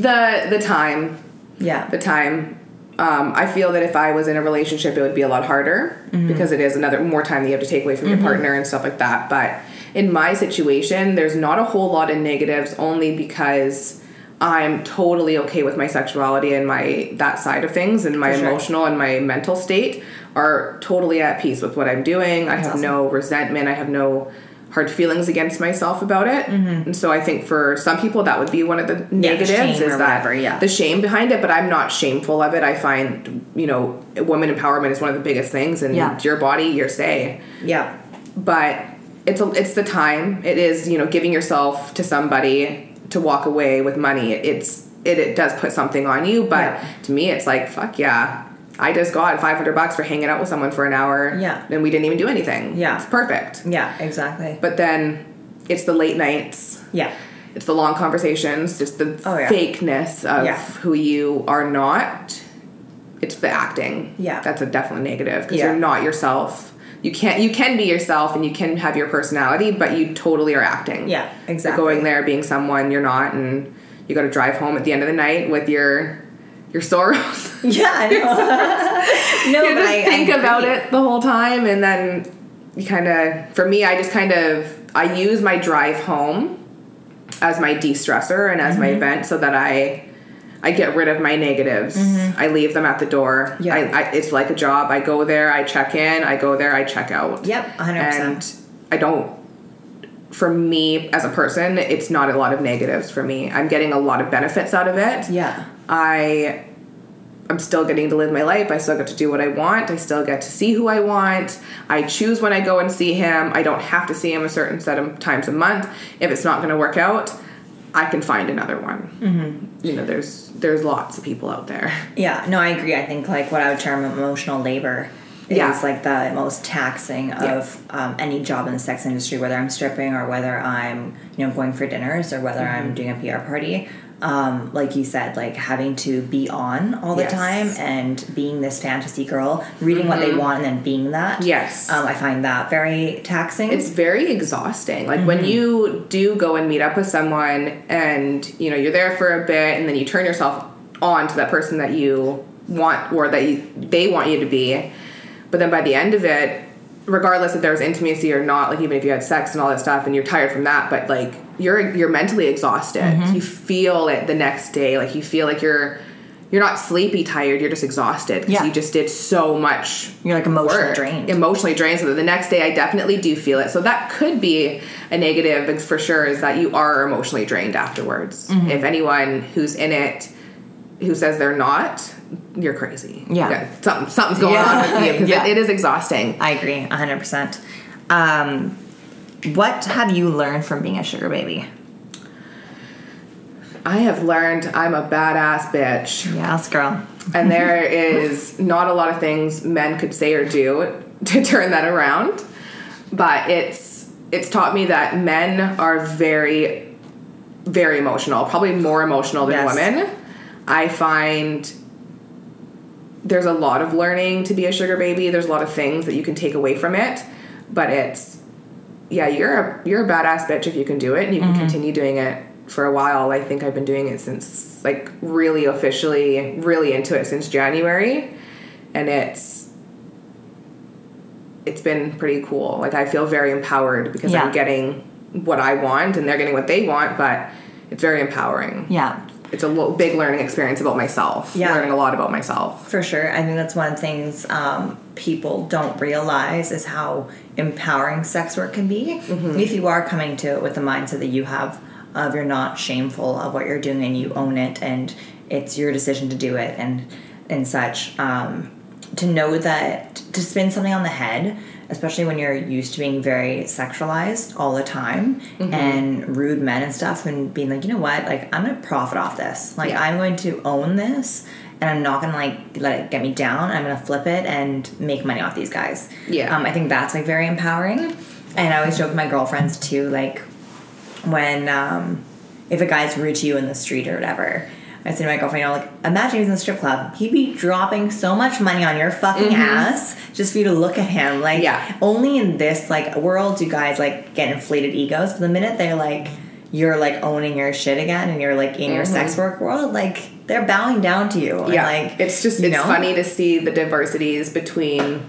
the the time Yeah, the time. Um, I feel that if I was in a relationship, it would be a lot harder Mm-hmm. because it is another more time that you have to take away from your partner and stuff like that. But in my situation, there's not a whole lot of negatives, only because I'm totally okay with my sexuality and my that side of things, and my sure. emotional and my mental state are totally at peace with what I'm doing. I have awesome. no resentment. I have no hard feelings against myself about it. Mm-hmm. And so I think for some people that would be one of the negatives shame is that whatever, yeah. the shame behind it, but I'm not shameful of it. I find, you know, woman empowerment is one of the biggest things and Yeah. your body, your say. yeah, But it's a, it's the time. It is, you know, giving yourself to somebody to walk away with money. It's it, it does put something on you, but Yeah. to me it's like, fuck yeah. I just got 500 bucks for hanging out with someone for an hour Yeah. and we didn't even do anything. Yeah. It's perfect. yeah. Exactly. But then it's the late nights Yeah, it's the long conversations, just the Oh, yeah. fakeness of Yeah. who you are not. It's the acting. Yeah. that's a definite negative because Yeah. you're not yourself. You can't. You can be yourself and you can have your personality, but you totally are acting. Yeah, You're exactly. going there being someone you're not, and you got to drive home at the end of the night with your your sorrows. [laughs] yeah. I know. [laughs] no, you but just I, think I about it the whole time and then you kind of for me i just kind of i use my drive home as my de-stressor and as Mm-hmm. my event so that i i get rid of my negatives i leave them at the door Mm-hmm. Yeah. I, I it's like a job i go there i check in i go there i check out Yep, 100%. i don't for me as a person it's not a lot of negatives for me i'm getting a lot of benefits out of it Yeah. I I'm still getting to live my life. I still get to do what I want. I still get to see who I want. I choose when I go and see him. I don't have to see him a certain set of times a month. If it's not going to work out, I can find another one. Mm-hmm. You know, there's there's lots of people out there. [laughs] Yeah, no, I agree. I think like what I would term emotional labor is Yeah. like the most taxing of um, any job in the sex industry, whether I'm stripping or whether I'm you know going for dinners or whether I'm Mm-hmm. doing a PR party. Um, like you said, like having to be on all the Yes. time and being this fantasy girl, reading what they want and then being that. Mm-hmm. Yes. um, I find that very taxing. It's very exhausting. Like when you do go and meet up with someone and you know you're there for a bit and then you turn yourself on to that person that you want or that you, they want you to be. But then by the end of it, regardless if there was intimacy or not, like even if you had sex and all that stuff and you're tired from that, but like you're you're mentally exhausted. You feel it the next day. Like you feel like you're you're not sleepy tired, you're just exhausted because Yeah. you just did so much You're like emotionally work. drained. Emotionally drained. So the next day, I definitely do feel it. So that could be a negative for sure. Is that you are emotionally drained afterwards. Mm-hmm. If anyone who's in it who says they're not, you're crazy. Yeah. Got- something, something's going Yeah. on with you because [laughs] Yeah. it, it is exhausting. I agree, hundred percent. Um, what have you learned from being a sugar baby? I have learned I'm a badass bitch. Yes, girl. and there [laughs] is not a lot of things men could say or do [laughs] to turn that around but it's it's taught me that men are very very emotional probably more emotional than Yes. women i find there's a lot of learning to be a sugar baby. There's a lot of things that you can take away from it, but it's yeah, you're a you're a badass bitch if you can do it and you can mm-hmm. continue doing it for a while. I think I've been doing it since like really officially really into it since January and it's it's been pretty cool. Like I feel very empowered because Yeah. I'm getting what I want and they're getting what they want, but it's very empowering. Yeah, It's a big learning experience about myself. Yeah. Learning a lot about myself. For sure. I think that's one of the things um, people don't realize is how empowering sex work can be. If you are coming to it with the mindset that you have of you're not shameful of what you're doing and you own it and it's your decision to do it and and such. Um, to know that to spin something on the head, especially when you're used to being very sexualized all the time and rude men and stuff, and being like, you know what, like I'm gonna profit off this. Like Yeah. I'm going to own this, and I'm not gonna like let it get me down. I'm gonna flip it and make money off these guys. Yeah. Um, I think that's like very empowering, and I always joke with my girlfriends too, like when um, if a guy's rude to you in the street or whatever. I say to my girlfriend, you know, like, imagine he's in a strip club. He'd be dropping so much money on your fucking mm-hmm. ass just for you to look at him. Like, Yeah. only in this like world do guys like get inflated egos. But the minute they're like, you're like owning your shit again, and you're like in your sex mm-hmm. work world, like they're bowing down to you. And, Yeah. like it's just it's know? funny to see the diversities between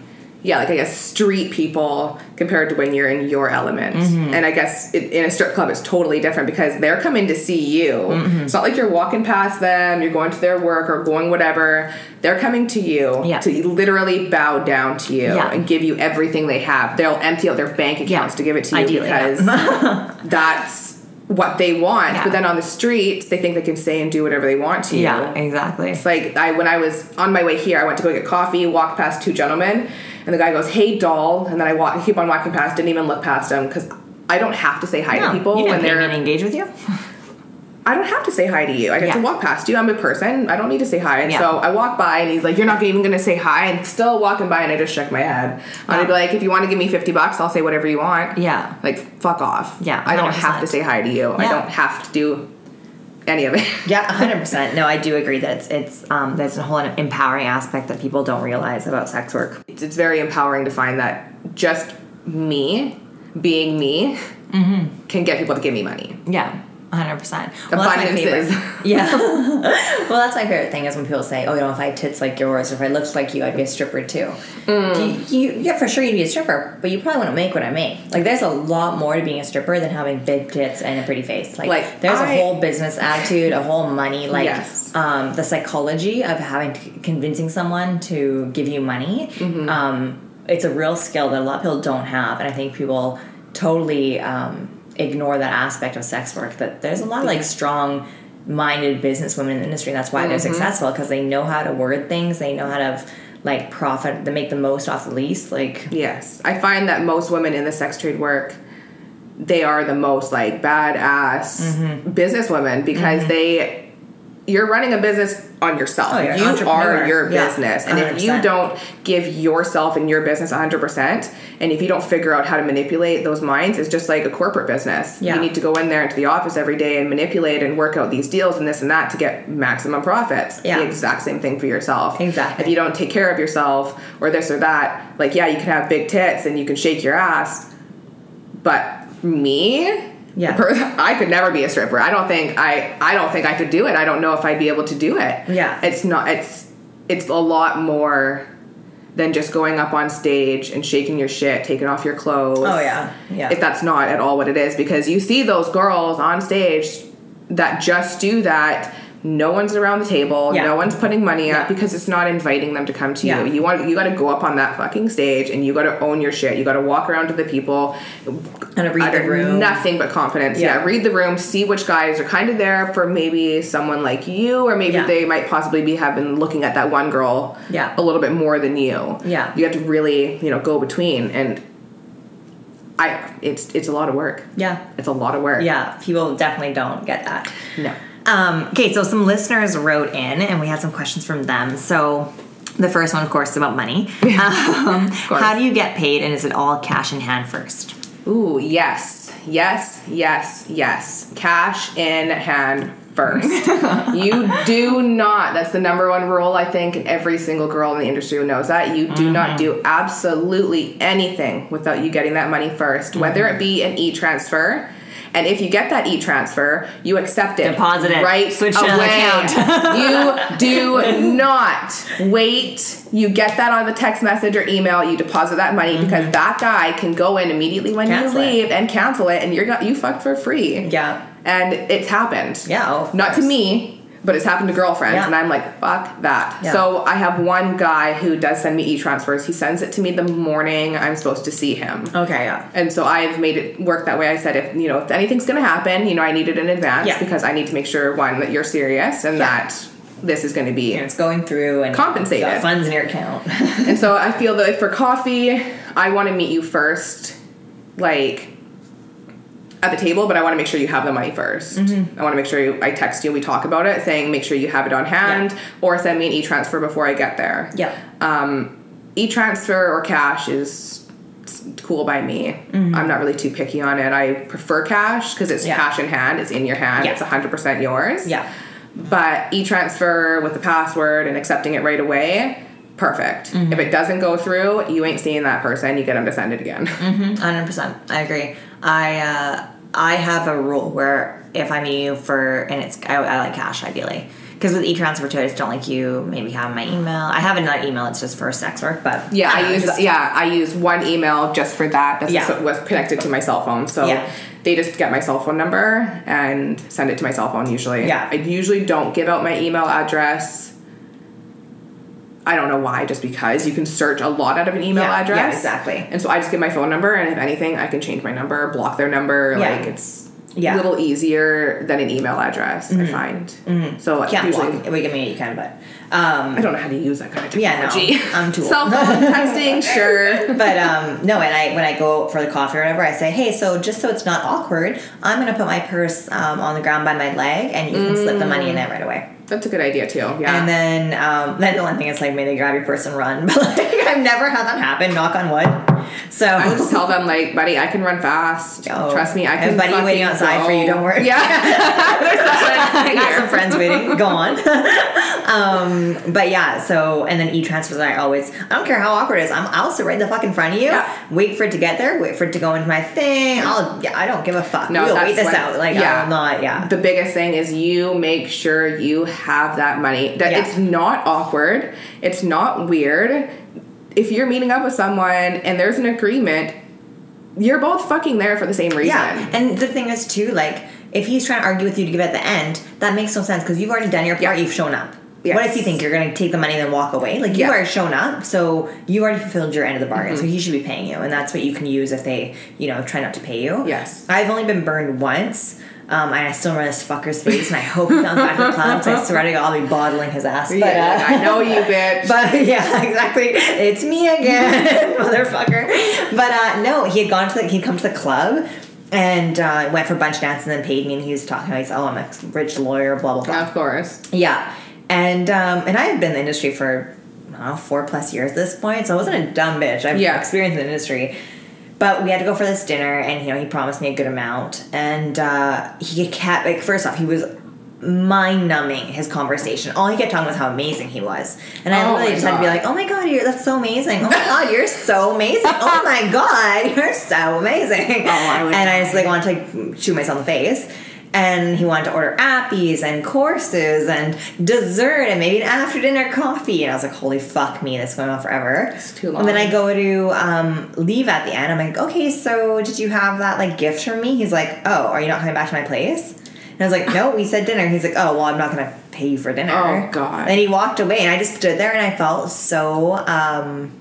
yeah, like I guess street people compared to when you're in your element. Mm-hmm. And I guess it, in a strip club it's totally different because they're coming to see you. Mm-hmm. It's not like you're walking past them, you're going to their work or going whatever. They're coming to you Yeah. to literally bow down to you Yeah. and give you everything they have. They'll empty out their bank accounts to give it to you Ideally, yeah. because [laughs] that's what they want. Yeah. But then on the streets, they think they can say and do whatever they want to you. Yeah, exactly. It's like I when I was on my way here, I went to go get coffee, walked past two gentlemen, and the guy goes, "Hey, doll," and then I walk, keep on walking past, didn't even look past him because I don't have to say hi No, to people when they're. to engage with you. [laughs] I don't have to say hi to you. I get Yeah. to walk past you. I'm a person. I don't need to say hi. And Yeah. so I walk by, and he's like, "You're not even going to say hi," and still walking by, and I just shook my head. And I'd be like, "If you want to give me fifty bucks, I'll say whatever you want." Yeah. Like fuck off. Yeah, I don't have to say hi to you. I don't have to do any of it. [laughs] Yeah, hundred percent. No, I do agree that it's it's um, there's a whole empowering aspect that people don't realize about sex work. it's, it's very empowering to find that just me being me Mm-hmm. can get people to give me money. Yeah, hundred percent. Well, that's my favorite. is- [laughs] Yeah. [laughs] well, that's my favorite thing is when people say, "Oh, you know, if I had tits like yours, or if I looked like you, I'd be a stripper too." Mm. You, you, yeah, for sure, you'd be a stripper, but you probably wouldn't make what I make. Like, there's a lot more to being a stripper than having big tits and a pretty face. Like, Like, there's I- a whole business attitude, a whole money, like Yes. um, the psychology of having to, convincing someone to give you money. Mm-hmm. Um, it's a real skill that a lot of people don't have, and I think people totally um, ignore that aspect of sex work. That there's a lot of like strong minded business women in the industry. And that's why they're successful because they know how to word things. They know how to like profit, to make the most off the least. Like Yes, I find that most women in the sex trade work, they are the most like badass Mm-hmm. businesswomen because they. You're running a business on yourself. Oh, you are your Yeah, business. And if you don't give yourself and your business 100%, and if you don't figure out how to manipulate those minds, it's just like a corporate business. Yeah. You need to go in there into the office every day and manipulate and work out these deals and this and that to get maximum profits. Yeah. The exact same thing for yourself. Exactly. If you don't take care of yourself or this or that, like, yeah, you can have big tits and you can shake your ass, but me, Yeah. I could never be a stripper. I don't think I. I don't think I could do it. I don't know if I'd be able to do it. Yeah. It's not. It's it's a lot more than just going up on stage and shaking your shit, taking off your clothes. Oh, yeah. Yeah. If that's not at all what it is, because you see those girls on stage that just do that. No one's around the table. Yeah. No one's putting money Yeah. up because it's not inviting them to come to Yeah. you. You want you got to go up on that fucking stage and you got to own your shit. You got to walk around to the people and read the room. Nothing but confidence. Yeah. Yeah. read the room, see which guys are kind of there for maybe someone like you, or maybe Yeah. they might possibly be have been looking at that one girl Yeah. a little bit more than you. Yeah. You have to really, you know, go between and I it's it's a lot of work. Yeah. It's a lot of work. Yeah. People definitely don't get that. No. Um, okay, so some listeners wrote in, and we had some questions from them. So the first one, of course, is about money. [laughs] Um, how do you get paid, and is it all cash in hand first? Ooh, yes. Yes, yes, yes. Cash in hand first. [laughs] you do not. That's the number one rule, I think, and every single girl in the industry knows that. You do not do absolutely anything without you getting that money 1st whether it be an e transfer. And if you get that e transfer, you accept it. Deposit it. Right Switch away. [laughs] you do [laughs] not wait. You get that on the text message or email. You deposit that money because mm-hmm. that guy can go in immediately when Cancel you it. leave and cancel it, and you're got you fucked for free. Yeah. And it's happened. Yeah, oh, Not to me, but it's happened to girlfriends, Yeah. and I'm like, fuck that. Yeah. So I have one guy who does send me e transfers. He sends it to me the morning I'm supposed to see him. Okay, yeah. And so I've made it work that way. I said, if you know, if anything's going to happen, you know, I need it in advance Yeah. because I need to make sure one that you're serious and that this is going to be. And it's going through and Compensated. funds in your account. And so [laughs] I feel that for coffee, I want to meet you first, like at the table, but I want to make sure you have the money 1st Mm-hmm. I want to make sure you, I text you, we talk about it, saying make sure you have it on hand, or send me an e transfer before I get there. yeah. Um, e transfer or cash is cool by me. I'm not really too picky on it. I prefer cash because it's Mm-hmm. Yeah. cash in hand, it's in your hand, Yeah. it's 100% yours. Yeah. But e transfer with the password and accepting it right away, perfect. Mm-hmm. If it doesn't go through, you ain't seeing that person. You get them to send it again. Hundred percent. I agree. I uh, I have a rule where if I meet you for and it's I, I like cash ideally because with e-transfer too, I just don't like you maybe having my email. I have another email. It's just for sex work, but Yeah, don't I use just- yeah I use one email just for that. That's Yeah. what was connected to my cell phone. So Yeah. they just get my cell phone number and send it to my cell phone. Usually, Yeah. I usually don't give out my email address. I don't know why, just because you can search a lot out of an email Yeah, yeah, address. exactly. And so I just give my phone number, and if anything, I can change my number, block their number. Yeah. Like it's Yeah. a little easier than an email address. I find. So can't usually. block. We can mean you can, but um, I don't know how to use that kind of technology. Yeah, no. I'm too [laughs] old. Cell phone [laughs] texting, sure. but um, no, and I when I go for the coffee or whatever, I say, hey, so just so it's not awkward, I'm gonna put my purse um, on the ground by my leg, and you can slip the money in there right away. That's a good idea too. Yeah. And then um, then the one thing is like maybe grab your purse and run, [laughs] but like I've never had that happen. Knock on wood. So I would just tell them like, buddy, I can run fast. Trust me, I And can. buddy fucking waiting outside for you, don't worry. Yeah. [laughs] There's I got some friends waiting. Go on. [laughs] um, but yeah, so and then e-transfers. I always, I don't care how awkward it is. I'm, I'll sit right in the fuck in front of you. Yeah. Wait for it to get there. Wait for it to go into my thing. I'll. Yeah, I don't give a fuck. No, we'll wait this when- out. Like yeah. I will not. Yeah. The biggest thing is you make sure you have that money. That Yeah. it's not awkward. It's not weird. If you're meeting up with someone and there's an agreement, you're both fucking there for the same reason. Yeah, and the thing is too, like if he's trying to argue with you to give at the end, that makes no sense because you've already done your part. Yeah. You've shown up. Yes. What if you think you're going to take the money and then walk away? Like you Yeah. already shown up, so you already fulfilled your end of the bargain. Mm-hmm. So he should be paying you, and that's what you can use if they, you know, try not to pay you. Yes. I've only been burned once. Um, and I still remember this fucker's face, and I hope he comes back to the club. I swear to God, I'll be bottling his ass. But, Yeah, uh, I know you, bitch. [laughs] but yeah, [laughs] exactly. It's me again, [laughs] motherfucker. But uh, no, he had gone to the, he'd come to the club and uh, went for a bunch of dance and then paid me. And he was talking. He's oh, I'm a rich lawyer, blah blah blah. of course. Yeah, and um, and I had been in the industry for I don't know, four plus years at this point, so I wasn't a dumb bitch. I've Yeah. experienced in the industry. But we had to go for this dinner, and you know he promised me a good amount, and uh, he kept like first off he was mind numbing his conversation. All he kept talking was how amazing he was, and I Oh literally just had to be like, "Oh my god, you're that's so amazing! Oh my god, you're so amazing! Oh my god, [laughs] you're so amazing!" Oh, I and I just like wanted to like, shoot myself in the face. And he wanted to order appies and courses and dessert and maybe an after dinner coffee. And I was like, holy fuck me, this is going on forever. It's too long. And then. I go to um, leave at the end. I'm like, okay, so did you have that like gift for me? He's like, oh, are you not coming back to my place? And I was like, no, we said dinner. He's like, oh, well, I'm not going to pay you for dinner. Oh, God. And he walked away, and I just stood there and I felt so um,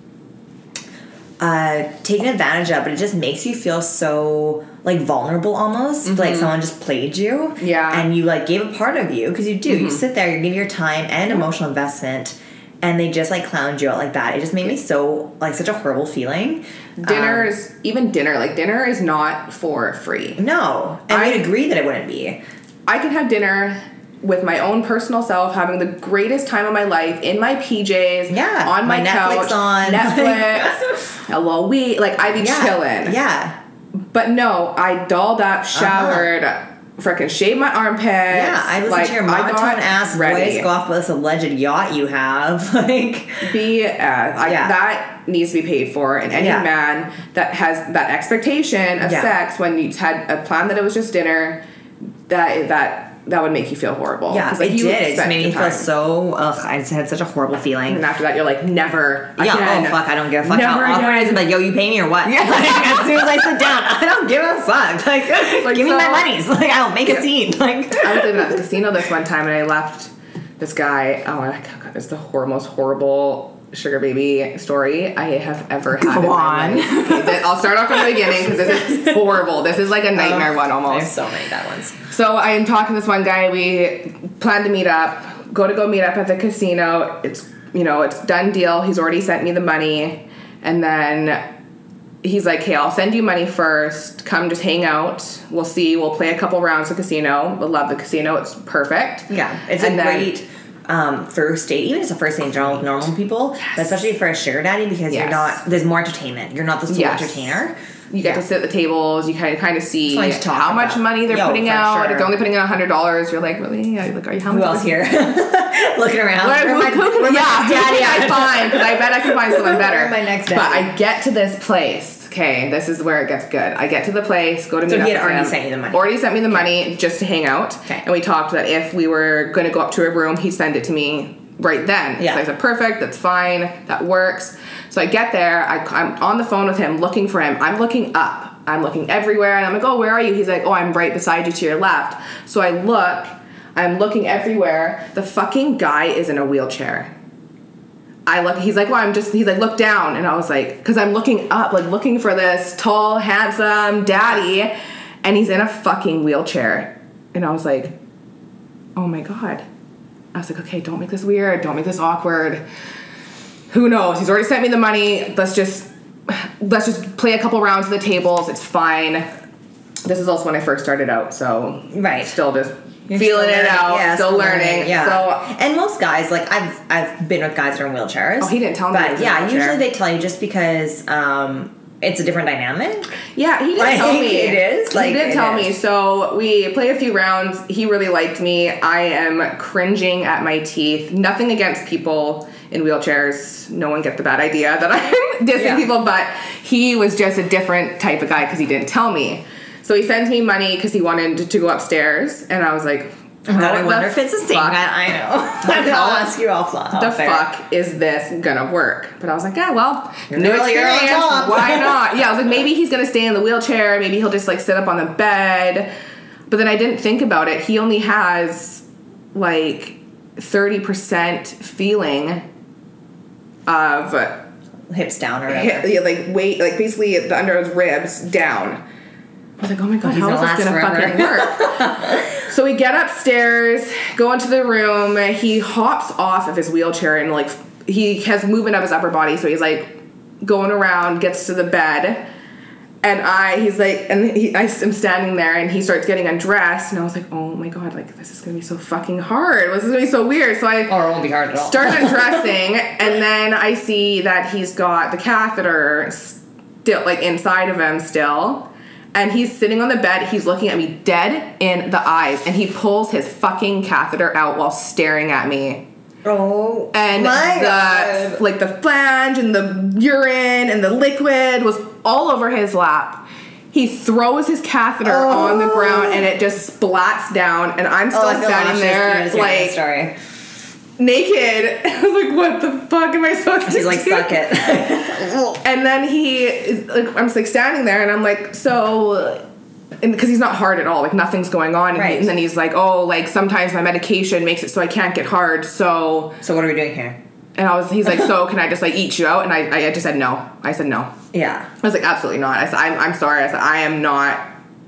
uh, taken advantage of, but it just makes you feel so like vulnerable almost. Like someone just played you. Mm-hmm. Yeah. Mm-hmm. And you like gave a part of you because you do. You sit there, you give your time and emotional investment. And they just like clowned you out like that. It just made me so like such a horrible feeling. Dinner Um, is even dinner. Like dinner is not for free. no, and I- we'd agree that it wouldn't be. I can have dinner with my own personal self, having the greatest time of my life in my PJs, Yeah, on my, my Netflix couch, on. [laughs] Netflix, [laughs] hello we like I'd be Yeah, chilling. Yeah, But no, I dolled up, uh-huh. showered, freaking shaved my armpits. Yeah, I listened like, to your monotone ass ready. voice go off with this alleged yacht you have. [laughs] Like, BS. I, Yeah. That needs to be paid for. And any Yeah. man that has that expectation of Yeah. sex when you had a plan that it was just dinner, that that that would make you feel horrible. yeah, like, it did. It just made me feel so. Ugh, I just had such a horrible feeling. And after that, you're like, never. Yeah, oh, again. oh fuck, I don't give a fuck Never how awkward it is. again. But yo, you pay me or what? Yeah. Like, as soon as I sit down, I don't give a fuck. Like, [laughs] Like, give me my so- monies. [laughs] Like, I'll make a scene. Like, I was living at the [laughs] casino this one time and I left this guy. Oh my oh, god, it's the most horrible sugar baby story I have ever had. Go on. Okay, I'll start off from the beginning because this is [laughs] horrible. This is like a nightmare one I have almost. so many bad ones. So I am talking to this one guy. We plan to meet up. Go to go meet up at the casino. It's you know it's done deal. He's already sent me the money, and then he's like, "Hey, I'll send you money first. Come, just hang out. We'll see. We'll play a couple rounds of casino. We'll love the casino. It's perfect. Yeah, it's And a great um, first date, even as a first date in general with normal people, but especially for a sugar daddy because you're not. There's more entertainment. You're not the sole Yes. entertainer. You get Yeah. to sit at the tables. You kind of kind of see how much about. money they're Yo, putting out. sure. If they're only putting in hundred dollars, you're like, really? Yeah, like, are you how Who much else is- here? [laughs] Looking around. Where, Where who, who yeah, daddy I find? Because I bet I can find someone [laughs] better. My next But? I get to this place. Okay, this is where it gets good. I get to the place, go to So meet he had already him. sent you the money? Already sent me the money just to hang out. Okay. And we talked that if we were going to go up to a room, he'd send it to me right then. Yeah. So I said, perfect, that's fine, that works. So I get there, I, I'm on the phone with him, looking for him. I'm looking up. I'm looking everywhere, and I'm like, oh, where are you? He's like, oh, I'm right beside you to your left. So I look, I'm looking everywhere. The fucking guy is in a wheelchair. I look, he's like, well, I'm just, he's like, look down. And I was like, because I'm looking up, like looking for this tall, handsome daddy, and he's in a fucking wheelchair. And I was like, oh my God. I was like, okay, don't make this weird. Don't make this awkward. Who knows? He's already sent me the money. Let's just, let's just play a couple rounds of the tables. It's fine. This is also when I first started out, so Right. still just You're feeling it learning. out, Yeah, still, learning. Yeah. So and most guys, like I've I've been with guys that are in wheelchairs. Oh, he didn't tell me But was in a yeah, usually they tell you just because um, it's a different dynamic. Yeah, he didn't Like, tell me. [laughs] it is? Like, he didn't tell me. So we play a few rounds. He really liked me. I am cringing at my teeth. Nothing against people in wheelchairs. No one get the bad idea that [laughs] I'm dissing Yeah. people, but he was just a different type of guy because he didn't tell me. So he sends me money because he wanted to go upstairs, and I was like, God, I wonder if it's the same guy. I know. [laughs] [laughs] I'll ask you offline. the fuck is this gonna work? But I was like, yeah, well, You're new literally your own experience. [laughs] Why not? Yeah, I was like, maybe he's gonna stay in the wheelchair. Maybe he'll just like sit up on the bed. But then I didn't think about it. He only has like thirty percent feeling of hips down or whatever. hip, yeah, like weight, like basically the under his ribs down. I was like, oh my god, He's how is this gonna last fucking work? [laughs] so we get upstairs, go into the room. He hops off of his wheelchair and like he has movement of his upper body, so he's like going around, gets to the bed. And I, he's like, and he, I am standing there, and he starts getting undressed, and I was like, oh my god, like this is gonna be so fucking hard. This is gonna be so weird. So I, Or it won't be hard at all. start [laughs] undressing and then i see that he's got the catheter still like inside of him still and he's sitting on the bed. He's looking at me dead in the eyes. And he pulls his fucking catheter out while staring at me. Oh, and my the God. like the flange and the urine and the liquid was all over his lap. He throws his catheter on the ground and oh. it just splats down. And i'm still Oh, standing there even just hearing like. Naked. [laughs] I was like, what the fuck am I supposed to He's like, do? suck it. [laughs] And then he, is, like, I'm just like standing there, and I'm like, so, because he's not hard at all, like nothing's going on. And, he- Right. and then he's like, oh, like sometimes my medication makes it so I can't get hard. So, so what are we doing here? and I was, he's like, so can I just like eat you out? And I, I just said no. I said no. Yeah. I was like, absolutely not. I said, I'm, I'm sorry. I said, I am not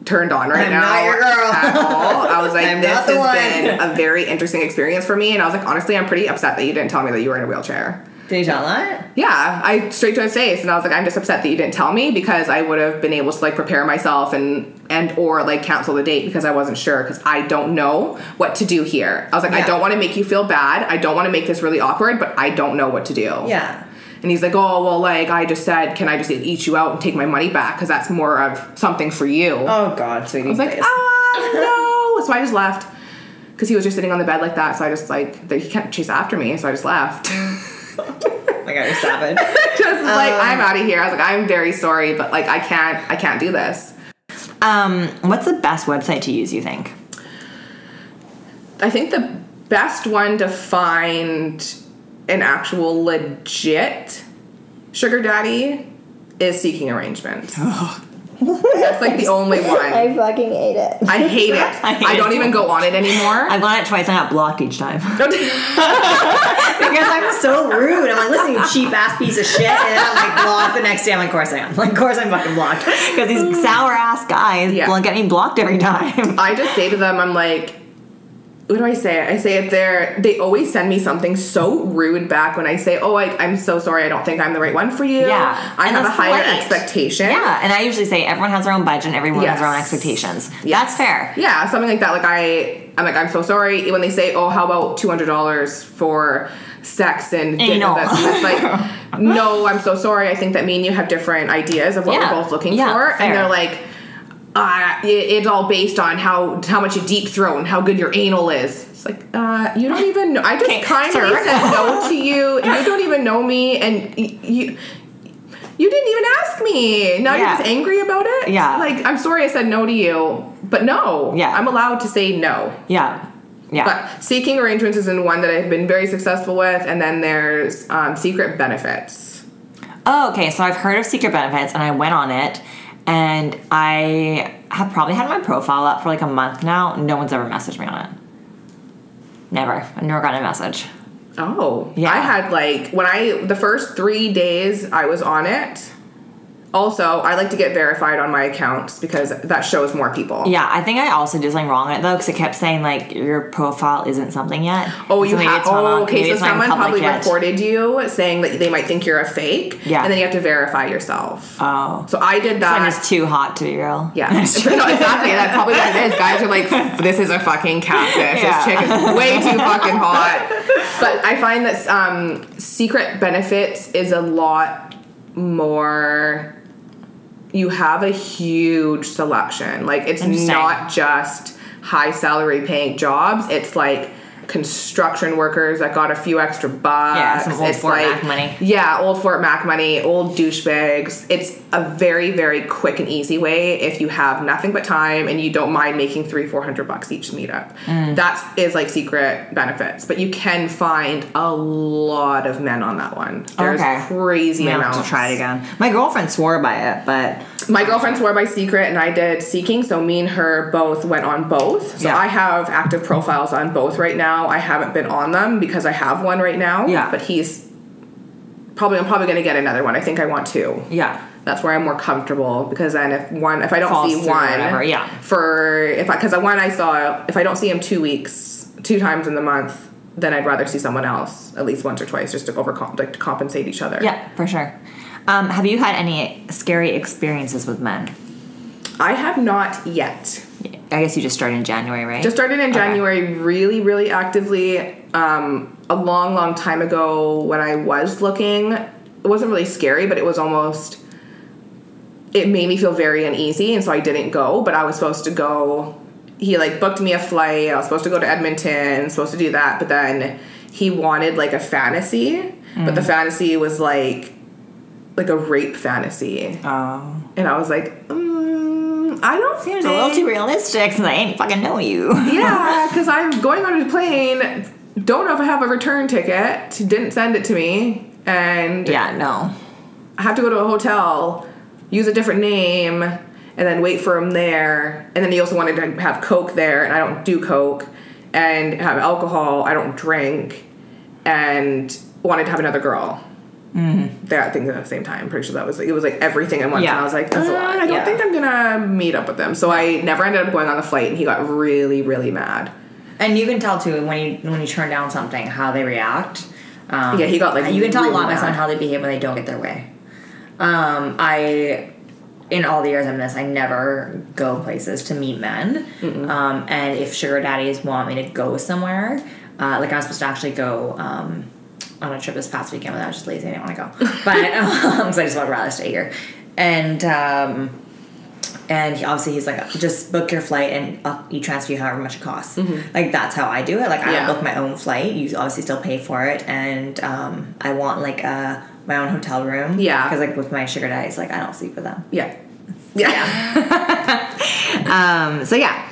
turned on right I'm now not your girl. at all. I was [laughs] like, this has one. been a very interesting experience for me. And I was like, honestly, I'm pretty upset that you didn't tell me that you were in a wheelchair. Did you tell that? Yeah, I straight to his face, and I was like, I'm just upset that you didn't tell me because I would have been able to like prepare myself and and or like cancel the date because I wasn't sure because I don't know what to do here. I was like, I don't want to make you feel bad. I don't want to make this really awkward, but I don't know what to do. Yeah. And he's like, oh well, like I just said, can I just eat you out and take my money back because that's more of something for you. Oh God, sweetie. I was like, ah, [laughs] no. so I just left because he was just sitting on the bed like that. So I just like he can't chase after me, so I just left. my god, you're savage. [laughs] just was like I'm out of here. I was like, I'm very sorry, but like I can't, I can't do this. Um, what's the best website to use? You think? I think the best one to find an actual legit sugar daddy is seeking arrangements. [laughs] That's like the only one. I fucking hate it. I hate it. [laughs] I I, don't it. even go on it anymore. I've gone it twice I got blocked each time. [laughs] because I'm so rude. I'm like, listen, you cheap ass piece of shit. And then I'm like blocked the next day. I'm like, of course I am. Like, of course I'm fucking blocked. Because these [sighs] sour ass guys Yeah. will get me blocked every time. I just say to them, I'm like, what do I say? I say it they're, they always send me something so rude back when I say, oh, I, I'm so sorry, I don't think I'm the right one for you. Yeah, I and have a higher polite. expectation. Yeah, and I usually say everyone has their own budget and everyone has their own expectations. Yes. That's fair. Yeah, something like that. Like I, I'm like, I'm so sorry. When they say, oh, how about two hundred dollars for sex and dinner? Anal. That's, it's like, [laughs] no, I'm so sorry. I think that me and you have different ideas of what Yeah. we're both looking Yeah, for, fair. and they're like. Uh, it, it's all based on how how much you deep throat and how good your anal is. It's like uh, you don't even know. I just kindly sir. said no to you. You don't even know me, and y- you you didn't even ask me. Now you're just angry about it. Yeah. like I'm sorry I said no to you, but no. Yeah. I'm allowed to say no. Yeah. Yeah. But seeking arrangements is in one that I've been very successful with, and then there's um, secret benefits. Oh, okay. So I've heard of Secret Benefits and I went on it and I have probably had my profile up for like a month now. No one's ever messaged me on it. Never. I've never gotten a message. Oh, Yeah. I had like when I the first three days I was on it. Also, I like to get verified on my accounts because that shows more people. Yeah, I think I also did something wrong on it though because it kept saying like your profile isn't something yet. Oh, you maybe have. it's not on- Oh, okay. So someone probably yet. reported you saying that they might think you're a fake. Yeah. And then you have to verify yourself. Oh, so I did that. I'm just too hot to be real. Yeah, [laughs] no, exactly. That's probably what it is. Guys are like, this is a fucking catfish. Yeah. This chick is way too [laughs] fucking hot. But I find that um, secret benefits is a lot more. You have a huge selection. Like it's not just high salary paying jobs. It's like construction workers that got a few extra bucks. Yeah, some old it's Fort like Mac money. yeah, old Fort Mac money, old douchebags. It's a very, very quick and easy way if you have nothing but time and you don't mind making three, four hundred bucks each meetup. Mm. That is like secret benefits, but you can find a lot of men on that one. There's Okay. crazy I'm gonna amounts. have to try it again. My girlfriend swore by it, but My girlfriend swore by secret and I did seeking, so me and her both went on both. So Yeah. I have active profiles on both right now. I haven't been on them because I have one right now. Yeah. But he's probably I'm probably gonna get another one. I think I want two. yeah. That's where I'm more comfortable because then if one if I don't Falls see one whatever, yeah. for if I because the one I saw if I don't see him two weeks two times in the month then I'd rather see someone else at least once or twice just to over like to compensate each other. Yeah, for sure. Um, have you had any scary experiences with men? I have not yet. I guess you just started in January, right? Just started in Okay. January really really actively um, a long long time ago when I was looking it wasn't really scary but it was almost it made me feel very uneasy and so I didn't go but I was supposed to go he like booked me a flight I was supposed to go to Edmonton supposed to do that but then he wanted like a fantasy but Mm. the fantasy was like like a rape fantasy Oh. and I was like mm, I don't Seems a little too realistic since I ain't fucking know you. yeah, [laughs] because I'm going on a plane. Don't know if I have a return ticket. Didn't send it to me, and yeah, no. I have to go to a hotel, use a different name, and then wait for him there. And then he also wanted to have Coke there, and I don't do Coke, and have alcohol. I don't drink, and wanted to have another girl. Mm-hmm. That thing at the same time. I'm pretty sure that was it was like everything at once. Yeah. And I was like, that's a Uh, lot. I don't yeah. think I'm gonna meet up with them. So I never ended up going on the flight, and he got really, really mad. And you can tell too when you when you turn down something how they react. Um, Yeah, he got, like, you can tell a lot by mad. someone how they behave when they don't get their way. Um, I in all the years I'm in this, I never go places to meet men. Um, and if sugar daddies want me to go somewhere, uh, like I was supposed to actually go um, on a trip this past weekend, but I was just lazy. I didn't want to go, but [laughs] um, so I just would rather stay here. And um, and he, obviously he's like, just book your flight and uh, you transfer you however much it costs. Like that's how I do it. Like I Yeah. book my own flight. You obviously still pay for it, and um, I want like a my own hotel room. Yeah. because like with my sugar daddies, like I don't sleep with them. Yeah. Yeah. [laughs] Um, so yeah,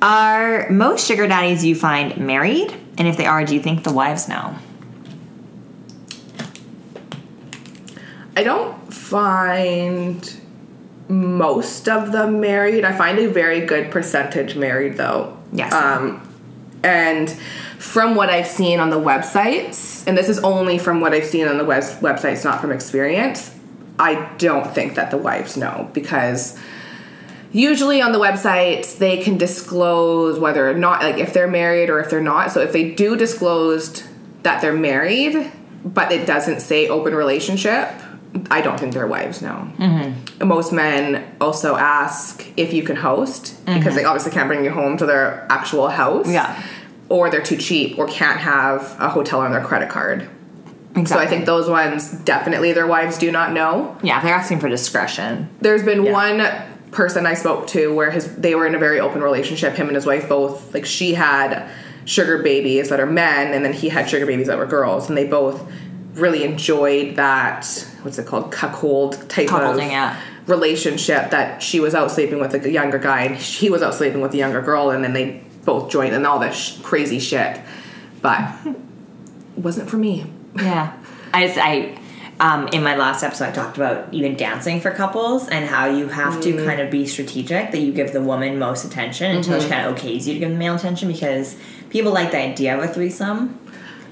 are most sugar daddies you find married? And if they are, do you think the wives know? I don't find most of them married. I find a very good percentage married though. Yes. Um, and from what I've seen on the websites, and this is only from what I've seen on the web- websites, not from experience, I don't think that the wives know because usually on the websites they can disclose whether or not, like if they're married or if they're not. So if they do disclose that they're married, but it doesn't say open relationship, I don't think their wives know. Mm-hmm. Most men also ask if you can host because they obviously can't bring you home to their actual house. Yeah. Or they're too cheap or can't have a hotel on their credit card. Exactly. So I think those ones definitely their wives do not know. yeah, they're asking for discretion. There's been Yeah. one person I spoke to where his they were in a very open relationship. Him and his wife both like she had sugar babies that are men, and then he had sugar babies that were girls, and they both really enjoyed that. What's it called? Cuckold type of yeah. relationship that she was out sleeping with a younger guy, and he was out sleeping with a younger girl, and then they both joined and all this sh- crazy shit. But wasn't for me. Yeah. I just, I, um, in my last episode, I talked about even dancing for couples and how you have Mm. to kind of be strategic that you give the woman most attention until Mm-hmm. she kind of okays you to give the male attention because people like the idea of a threesome.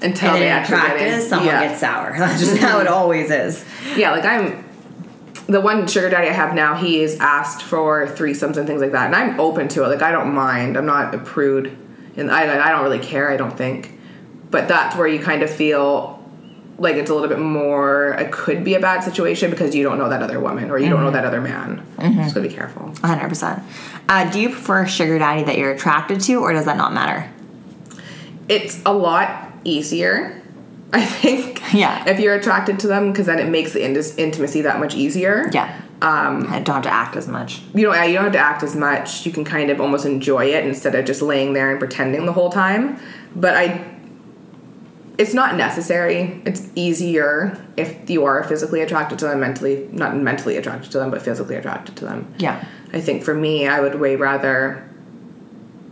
Until and they then in actually get practice, someone Yeah. gets sour. [laughs] That's just how it always is. Yeah, like I'm the one sugar daddy I have now, he is asked for threesomes and things like that, and I'm open to it. Like I don't mind. I'm not a prude, and I I don't really care. I don't think, but that's where you kind of feel like it's a little bit more. It could be a bad situation because you don't know that other woman or you don't know that other man. Just gotta be careful. 100%. Uh, do you prefer a sugar daddy that you're attracted to, or does that not matter? It's a lot easier. I think. [laughs] Yeah. If you're attracted to them, because then it makes the indis- intimacy that much easier. Yeah. Um, I don't have to act as much. you know, you don't have to act as much. You can kind of almost enjoy it instead of just laying there and pretending the whole time. But I, it's not necessary. It's easier if you are physically attracted to them, mentally, not mentally attracted to them, but physically attracted to them. Yeah. I think for me, I would way rather.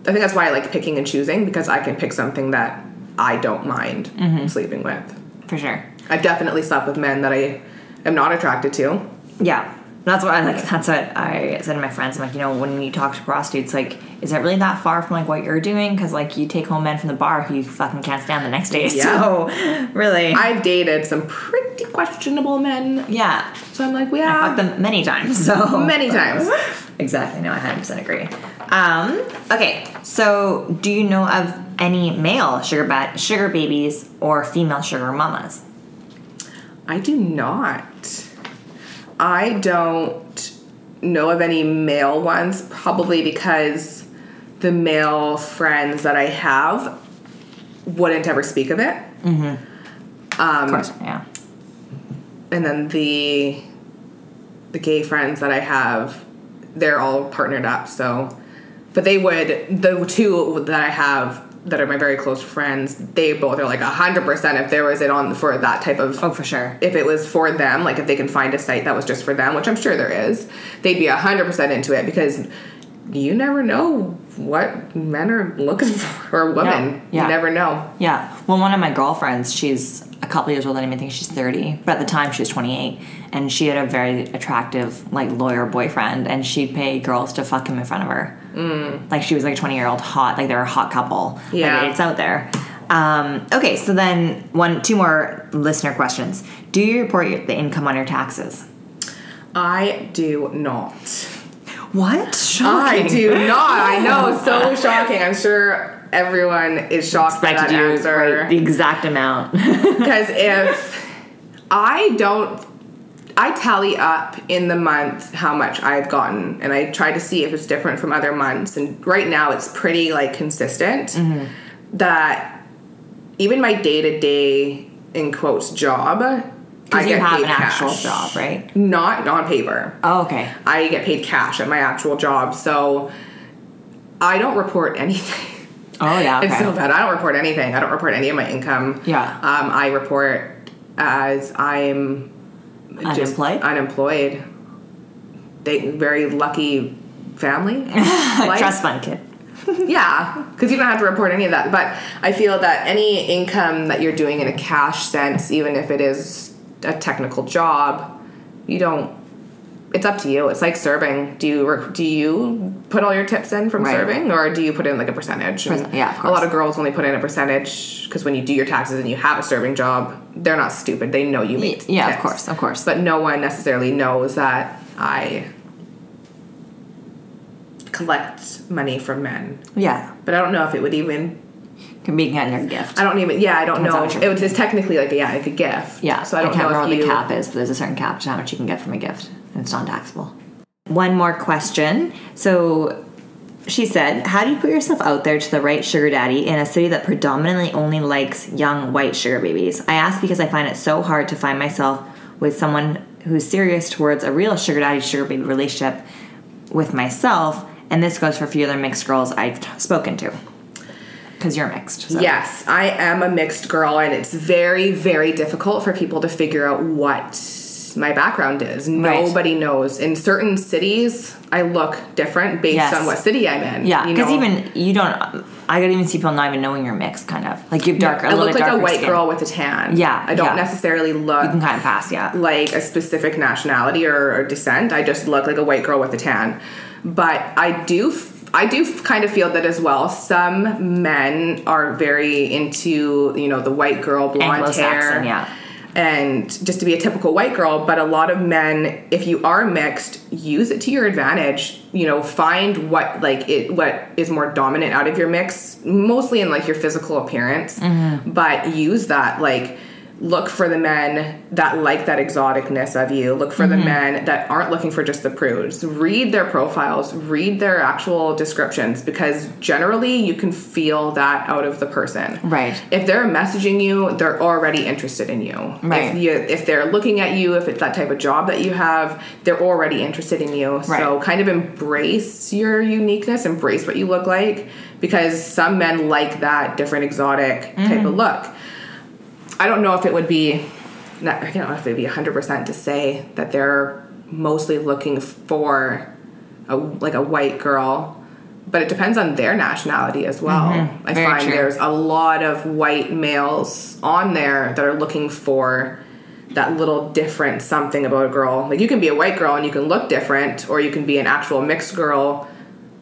I think that's why I like picking and choosing because I can pick something that I don't mind mm-hmm. sleeping with. For sure. I've definitely slept with men that I am not attracted to. Yeah. That's what I like. That's what I said to my friends. I'm like, you know, when you talk to prostitutes, like, is it really that far from like what you're doing? Because like, you take home men from the bar who you fucking can't stand the next day. [laughs] Yeah. So, really, I've dated some pretty questionable men, yeah, so I'm like, we I have fucked them many times. [laughs] So many times. [laughs] exactly. No, I 100 percent agree. Um, okay, so do you know of any male sugar ba- sugar babies or female sugar mamas? I do not. I don't know of any male ones, probably because the male friends that I have wouldn't ever speak of it. of course, yeah. And then the the gay friends that I have, they're all partnered up, so but they would the two that I have that are my very close friends, they both are like hundred percent if there was it on for that type of Oh, for sure. if it was for them, like if they can find a site that was just for them, which I'm sure there is, they'd be hundred percent into it because you never know what men are looking [laughs] for or women. Yeah. You never know. Yeah. Well, one of my girlfriends, she's a couple years older than me. I think she's 30. But at the time, she was 28. And she had a very attractive, like, lawyer boyfriend. And she'd pay girls to fuck him in front of her. Mm. Like, she was like a 20 year old hot. Like, they're a hot couple. Yeah. Like, it's out there. Um, okay, so then one, two more listener questions. Do you report your, the income on your taxes? I do not. What? Shocking. I do not. I know, so [laughs] shocking. I'm sure everyone is shocked by that you answer. the exact amount. [laughs] Because if I don't, I tally up in the month how much I've gotten, and I try to see if it's different from other months. And right now, it's pretty like consistent. That even my day to day in quotes job Because you get have paid an actual cash. job, right? Not on paper. Oh, okay. I get paid cash at my actual job, so I don't report [laughs] anything. Oh yeah. Okay. It's so bad. I don't report anything. I don't report any of my income. Yeah. Um, I report as I'm Unemployed? unemployed. They very lucky family. [laughs] Trust fund kid. [laughs] Yeah, because you don't have to report any of that. But I feel that any income that you're doing in a cash sense, even if it is a technical job, you don't. It's up to you. It's like serving. Do you do you put all your tips in from Right. serving, or do you put in like a percentage? And yeah, of course. a lot of girls only put in a percentage because when you do your taxes and you have a serving job, they're not stupid. They know you made Yeah, of course, of course. But no one necessarily knows that I collect money from men. Yeah. But I don't know if it would even. Can be kind of gift. I don't even. Yeah, I don't know. It was it's technically like a, yeah, like a gift. Yeah. So I don't can't know remember if what you. the cap is, but there's a certain cap to how much you can get from a gift, it's non-taxable. One more question. So. She said, How do you put yourself out there to the right sugar daddy in a city that predominantly only likes young white sugar babies? I ask because I find it so hard to find myself with someone who's serious towards a real sugar daddy sugar baby relationship with myself, and this goes for a few other mixed girls I've t- spoken to. Because you're mixed. So. Yes, I am a mixed girl, and it's very, very difficult for people to figure out what my background is. Right. Nobody knows. In certain cities, I look different based Yes. on what city I'm in. Yeah, you because know? even you don't. I could even see people not even knowing you're mixed, kind of like you're darker. a I look like a white skin. girl with a tan. Yeah, I don't yeah. necessarily look You can kind of pass, yeah. like a specific nationality or, or descent. I just look like a white girl with a tan. But I do, f- I do kind of feel that as well. Some men are very into you know the white girl blonde Anglo-Saxon, hair, yeah. And just to be a typical white girl. But a lot of men, if you are mixed, use it to your advantage. You know, find what like it what is more dominant out of your mix, mostly in like your physical appearance. Mm-hmm. But use that like look for the men that like that exoticness of you. Look for the Mm-hmm. men that aren't looking for just the prudes. Read their profiles, read their actual descriptions because generally you can feel that out of the person. Right. If they're messaging you, they're already interested in you. Right. If you if they're looking at you, if it's that type of job that you have, they're already interested in you. Right. So kind of embrace your uniqueness, embrace what you look like because some men like that different exotic type Mm-hmm. of look. I don't know if it would be not, I don't know if it would be 100% to say that they're mostly looking for a, like a white girl, but it depends on their nationality as well. I Mm-hmm. Very find true. there's a lot of white males on there that are looking for that little different something about a girl. Like you can be a white girl and you can look different, or you can be an actual mixed girl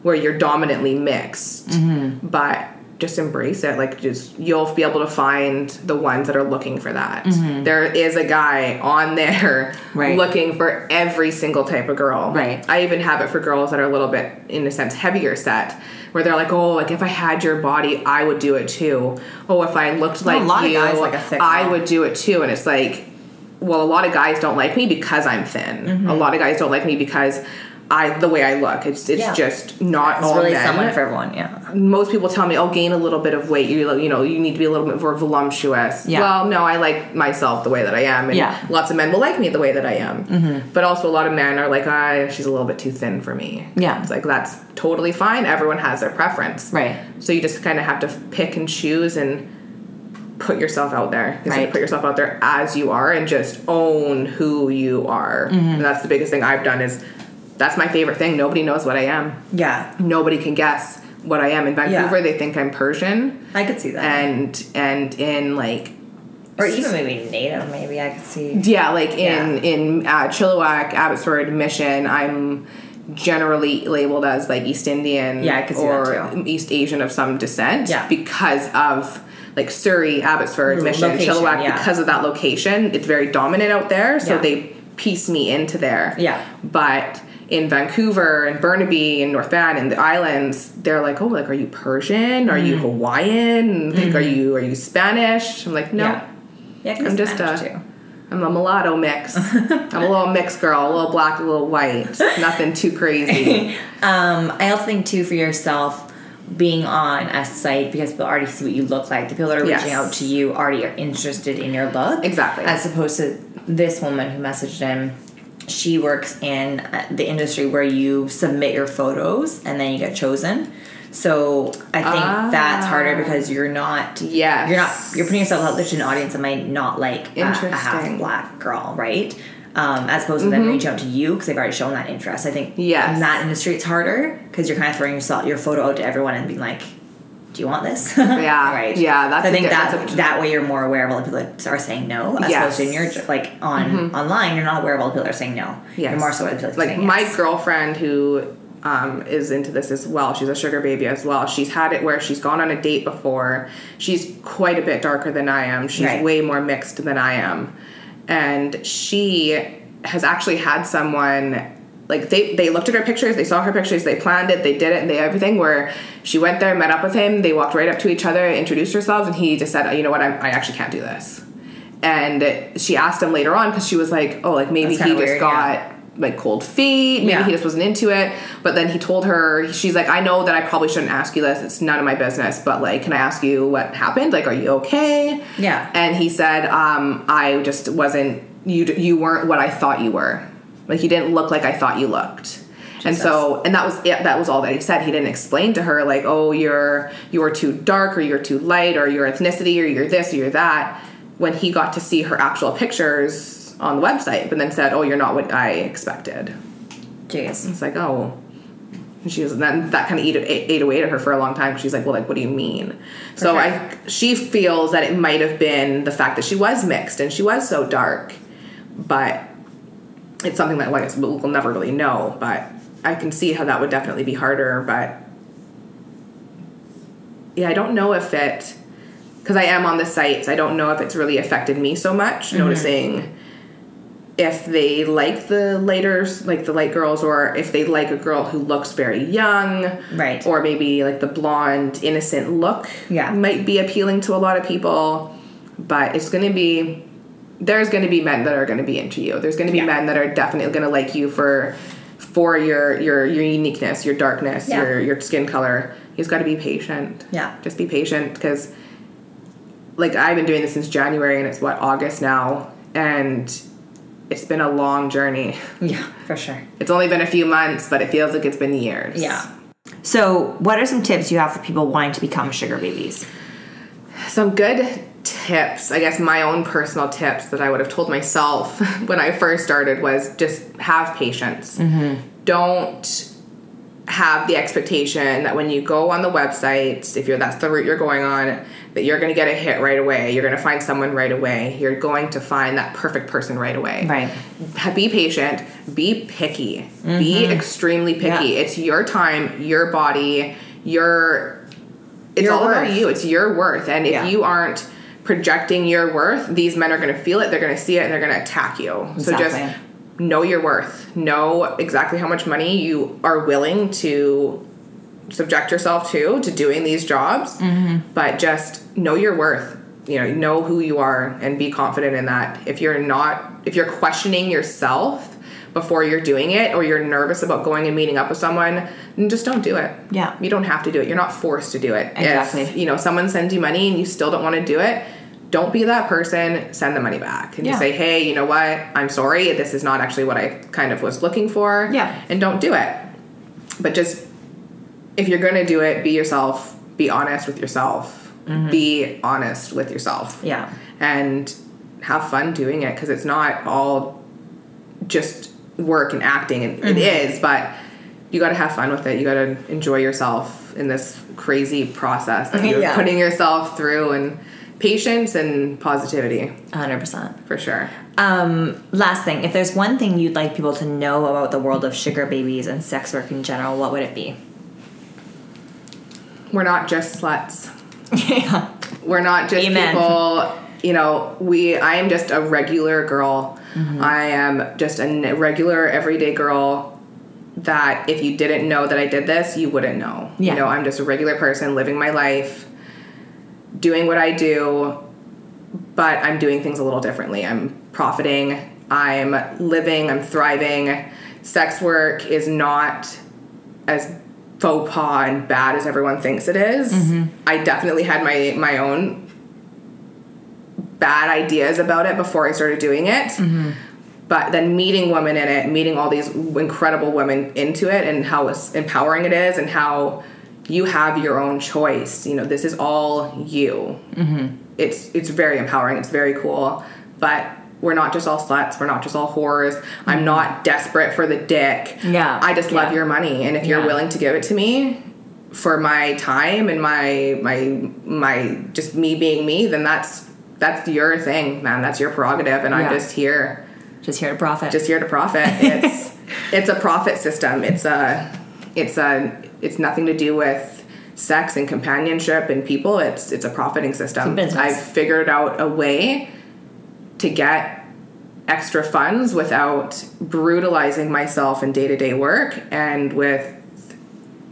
where you're dominantly mixed. Mm-hmm. But just embrace it. Like just you'll be able to find the ones that are looking for that. There is a guy on there Mm-hmm. [laughs] Right. looking for every single type of girl. Right. I even have it for girls that are a little bit, in a sense, heavier set, where they're like, "Oh, like if I had your body, I would do it too. Oh, if I looked like lot of you, like I would do it too." And it's like, well, a lot of guys don't like me because I'm thin. Mm-hmm. A lot of guys don't like me because I the way I look. It's it's Yeah. just not It's all really men. someone for everyone, yeah. Most people tell me, "Oh, gain a little bit of weight. You you know, you need to be a little bit more voluptuous." Yeah. Well, no, I like myself the way that I am, and Yeah. lots of men will like me the way that I am. Mm-hmm. But also, a lot of men are like, "Ah, she's a little bit too thin for me." Yeah. it's like that's totally fine. Everyone has their preference, Right. So you just kind of have to pick and choose and put yourself out there. You just have to Right. Put yourself out there as you are and just own who you are. Mm-hmm. And that's the biggest thing I've done is that's my favorite thing. Nobody knows what I am. Yeah. Nobody can guess what I am. In Vancouver, Yeah. they think I'm Persian, I could see that. and and in like or even maybe native, maybe I could see. yeah, like in Yeah. in uh, Chilliwack, Abbotsford, Mission, I'm generally labeled as like East Indian Yeah, I could see that or too. East Asian of some descent Yeah. because of like Surrey, Abbotsford, Lo- Mission, location, Chilliwack yeah. because of that location. It's very dominant out there, so Yeah. they piece me into there. Yeah. But in Vancouver and Burnaby and North Van and the islands, they're like, "Oh, like, are you Persian? Are Mm-hmm. you Hawaiian? And Think, are you are you Spanish?" I'm like, "No, Yeah. Yeah, I'm just Spanish a-. I'm a mulatto mix. [laughs] I'm a little mixed girl, a little black, a little white. Nothing too crazy. [laughs] Um, I also think too for yourself being on a site because people already see what you look like. The people that are reaching Yes. out to you already are interested in your look. Exactly. As opposed to this woman who messaged him, she works in uh, the industry where you submit your photos and then you get chosen. So I think that's harder because you're not. Yes. You're not. You're putting yourself out there to an audience that might not like a, a half black girl, right? Um, as opposed to them reach out to you because they've already shown that interest. I think Yes. in that industry it's harder because you're kind of throwing yourself your photo out to everyone and being like, "Do you want this?" [laughs] Yeah. right. Yeah, that's So I think that that's that way you're more aware of all the people that are saying no, as Yes. Mm-hmm. opposed to in your like on online you're not aware of all the people that are saying no. Yes. You're more so aware of the people like saying my yes. girlfriend who um, is into this as well she's a sugar baby as well she's had it where she's gone on a date before she's quite a bit darker than i am she's Right. way more mixed than i am and she has actually had someone like they, they looked at her pictures they saw her pictures they planned it they did it and they everything where she went there met up with him they walked right up to each other introduced herselves and he just said you know what i, I actually can't do this and she asked him later on because she was like oh like maybe he kinda just got yeah. like cold feet. Maybe Yeah. he just wasn't into it. But then he told her, she's like, I know that I probably shouldn't ask you this. It's none of my business. But like, can I ask you what happened? Like, are you okay? Yeah. And he said, um, I just wasn't. You you weren't what I thought you were. Like you didn't look like I thought you looked. And so, and that was it. That was all that he said. He didn't explain to her like, oh, you're you're too dark, or you're too light, or your ethnicity, or you're this, or you're that. When he got to see her actual pictures on the website, but then said, oh, you're not what I expected. Jeez. It's like, oh. And she was and then that kind of ate, ate, away to her for a long time. She's like, well, like, what do you mean? So. I, she feels that it might have been the fact that she was mixed and she was so dark, but it's something that, like, we'll, never really know. But I can see how that would definitely be harder. But yeah, I don't know if it, because I am on the sites, I don't know if it's really affected me so much. Mm-hmm. Noticing if they like the later like the light girls or if they like a girl who looks very young Right. or maybe like the blonde innocent look Yeah. might be appealing to a lot of people but it's going to be there's going to be men that are going to be into you there's going to be Yeah. men that are definitely going to like you for for your your your uniqueness your darkness Yeah. your your skin color you've got to be patient Yeah. just be patient because like I've been doing this since January and it's what August now and it's been a long journey. [laughs] Yeah, for sure. It's only been a few months, but it feels like it's been years. Yeah. So, what are some tips you have for people wanting to become sugar babies? Some good tips, I guess my own personal tips that I would have told myself [laughs] when I first started was just have patience. Don't have the expectation that when you go on the websites, if you're that's the route you're going on, that you're going to get a hit right away. You're going to find someone right away. You're going to find that perfect person right away. Right. Be patient. Be picky. Be extremely picky. Mm-hmm. Yeah. It's your time, your body, your. It's Your all worth. about you. It's your worth, and if Yeah. you aren't projecting your worth, these men are going to feel it. They're going to see it, and they're going to attack you. So just know your worth. Know exactly how much money you are willing to subject yourself to to doing these jobs. Mm-hmm. But just know your worth. You know, know who you are and be confident in that. If you're not if you're questioning yourself before you're doing it or you're nervous about going and meeting up with someone, then just don't do it. Yeah. You don't have to do it. You're not forced to do it. Exactly. If, you know, someone sends you money and you still don't want to do it, don't be that person. Send the money back and just Yeah. say, "Hey, you know what? I'm sorry. This is not actually what I kind of was looking for." Yeah. And don't do it. But just if you're going to do it, be yourself. Be honest with yourself. Be honest with yourself. Mm-hmm. Yeah. And have fun doing it because it's not all just work and acting and Mm-hmm. it is, but you got to have fun with it. You got to enjoy yourself in this crazy process that you're Yeah. putting yourself through and patience and positivity 100%. for sure. Um, last thing, if there's one thing you'd like people to know about the world of sugar babies and sex work in general, what would it be? We're not just sluts. [laughs] yeah. We're not just Amen. people. You know, we. I am just a regular girl. Mm-hmm. I am just a regular, everyday girl. That if you didn't know that I did this, you wouldn't know. Yeah. You know, I'm just a regular person living my life, doing what I do, but I'm doing things a little differently. I'm profiting. I'm living. I'm thriving. Sex work is not as faux pas and bad as everyone thinks it is. I definitely had my my own bad ideas about it before I started doing it. Mm-hmm. But then meeting women in it, meeting all these incredible women into it, and how empowering it is, and how you have your own choice. You know, this is all you. Mm-hmm. It's it's very empowering. It's very cool. But we're not just all sluts. We're not just all whores. I'm mm-hmm. not desperate for the dick. Yeah. I just love Yeah. your money, and if you're Yeah. willing to give it to me for my time and my my my just me being me, then that's that's your thing, man. That's your prerogative, and Yeah. I'm just here Just here to profit. just here to profit. [laughs] It's it's a profit system. It's a it's a it's nothing to do with sex and companionship and people. It's it's a profiting system. business. I've figured out a way to get extra funds without brutalizing myself in day to day work and with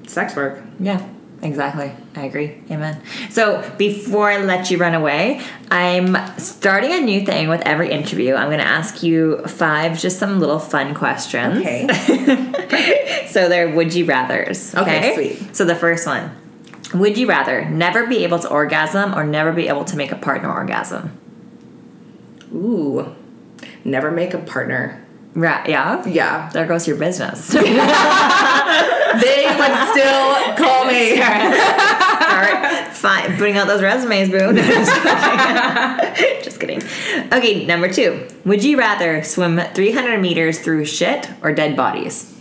sex work. Yeah, exactly. I agree. Amen. So before I let you run away, I'm starting a new thing with every interview. I'm going to ask you five, just some little fun questions. Okay. [laughs] so they're would you rather's. Okay, sweet. So the first one Would you rather never be able to orgasm or never be able to make a partner orgasm? Ooh. Never make a partner. Right, yeah? Yeah. There goes your business. [laughs] They would still call me. [laughs] All right, fine. Putting out those resumes, boo. [laughs] Just kidding. Just kidding. Okay, number two. Would you rather swim 300 meters through shit or dead bodies?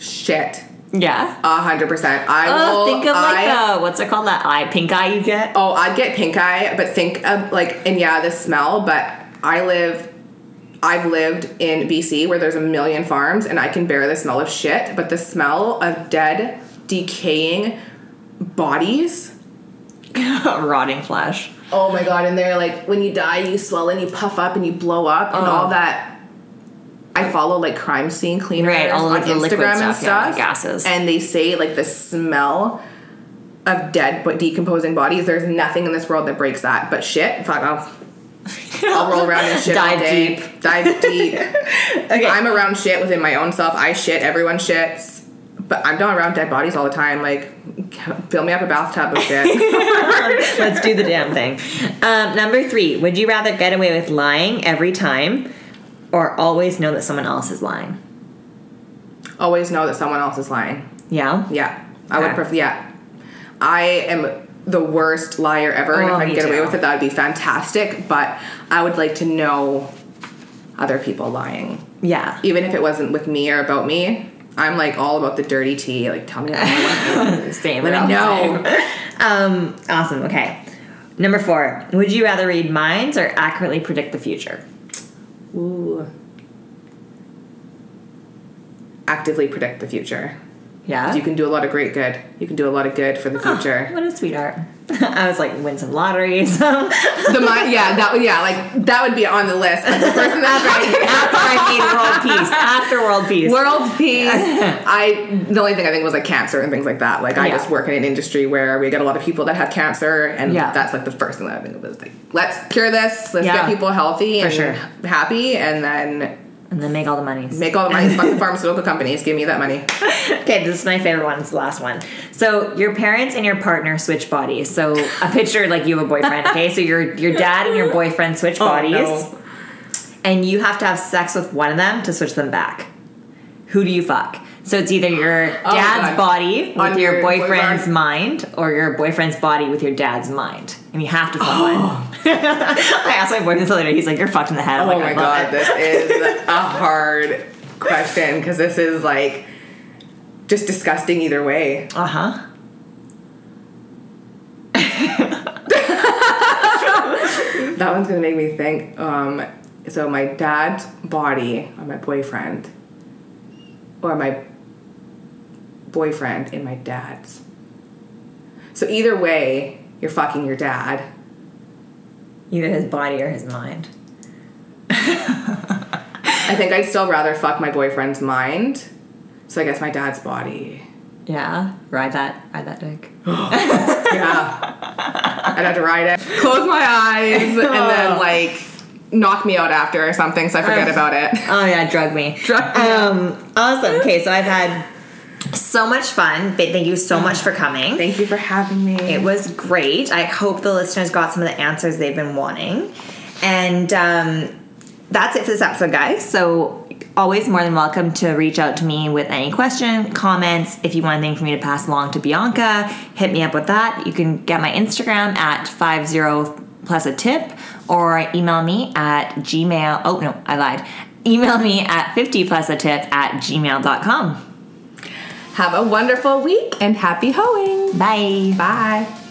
Shit. Yeah. A hundred percent. I Oh, will. think of like I, the what's it called? That eye, pink eye you get. Oh, I'd get pink eye, but think of like, and yeah, the smell. But I live. I've lived in BC where there's a million farms, and I can bear the smell of shit. But the smell of dead, decaying bodies. [laughs] Rotting flesh. Oh my god! And they're like, when you die, you swell and you puff up and you blow up and Oh. all that. I follow like crime scene cleaners Right, all on of the liquid Instagram and stuff, yeah, stuff. the gases. And they say like the smell of dead but decomposing bodies. There's nothing in this world that breaks that. But shit, fuck off. I'll roll around in shit all Dive day. deep. Dive deep. [laughs] Okay. I'm around shit within my own self. I shit. Everyone shits. But I'm not around dead bodies all the time. Like, fill me up a bathtub of shit. [laughs] Let's do the damn thing. Um, number three. Would you rather get away with lying every time or always know that someone else is lying? Always know that someone else is lying. Yeah. Yeah, I would prefer. Yeah, I am the worst liar ever, and Oh, if I me could get away with it, that would be fantastic. But I would like to know other people lying, Yeah. even if it wasn't with me or about me. I'm like all about the dirty tea. Like, tell me I want. [laughs] Same. Let me know. Um, awesome. Okay. Number four. Would you rather read minds or accurately predict the future? Ooh. Actively predict the future. Yeah. You can do a lot of great good. You can do a lot of good for the ah, future. What a sweetheart. [laughs] I was like, win some lotteries. [laughs] after the mind, yeah, that would, yeah, like that would be on the list. The person that I [laughs] made world peace. After world peace. World peace. I the only thing I think was like cancer and things like that. Like I Yeah. just work in an industry where we get a lot of people that have cancer, and Yeah. that's like the first thing that I think was like, let's cure this. Let's get people healthy For and sure. happy, and then and then make all the money. make all the money. [laughs] Fuck the pharmaceutical companies. Give me that money. Okay, this is my favorite one. It's the last one. So your parents and your partner switch bodies. So a picture like you have a boyfriend. Okay, so your your dad and your boyfriend switch oh, bodies, no. and you have to have sex with one of them to switch them back. Who do you fuck? So it's either your dad's God. body with On your your boyfriend's boyfriend. mind, or your boyfriend's body with your dad's mind, and you have to fuck one. [laughs] I asked my boyfriend the other day. He's like, "You're fucked in the head." I'm Oh like, my "I god, it." this is [laughs] a hard question because this is like just disgusting either way. Uh huh. [laughs] That one's gonna make me think. Um, so my dad's body or my boyfriend, or my boyfriend and my dad's. So either way, you're fucking your dad. Either his body or his mind. [laughs] I think I'd still rather fuck my boyfriend's mind. So I guess my dad's body. Yeah, ride that, ride that dick. [gasps] Yeah. I'd have to ride it. Close my eyes and then [laughs] like knock me out after or something so I forget about it. Oh yeah, drug me. Drug. Um, awesome. Okay, so I've had so much fun. Thank you so much for coming. Thank you for having me. It was great. I hope the listeners got some of the answers they've been wanting. And um, that's it for this episode, guys. So always more than welcome to reach out to me with any question, comments. If you want anything for me to pass along to Bianca, hit me up with that. You can get my Instagram at 50 plus a tip or email me at gmail. Oh, no, I lied. Email me at 50 plus a tip at gmail.com. Have a wonderful week and happy hoeing. Bye. Bye.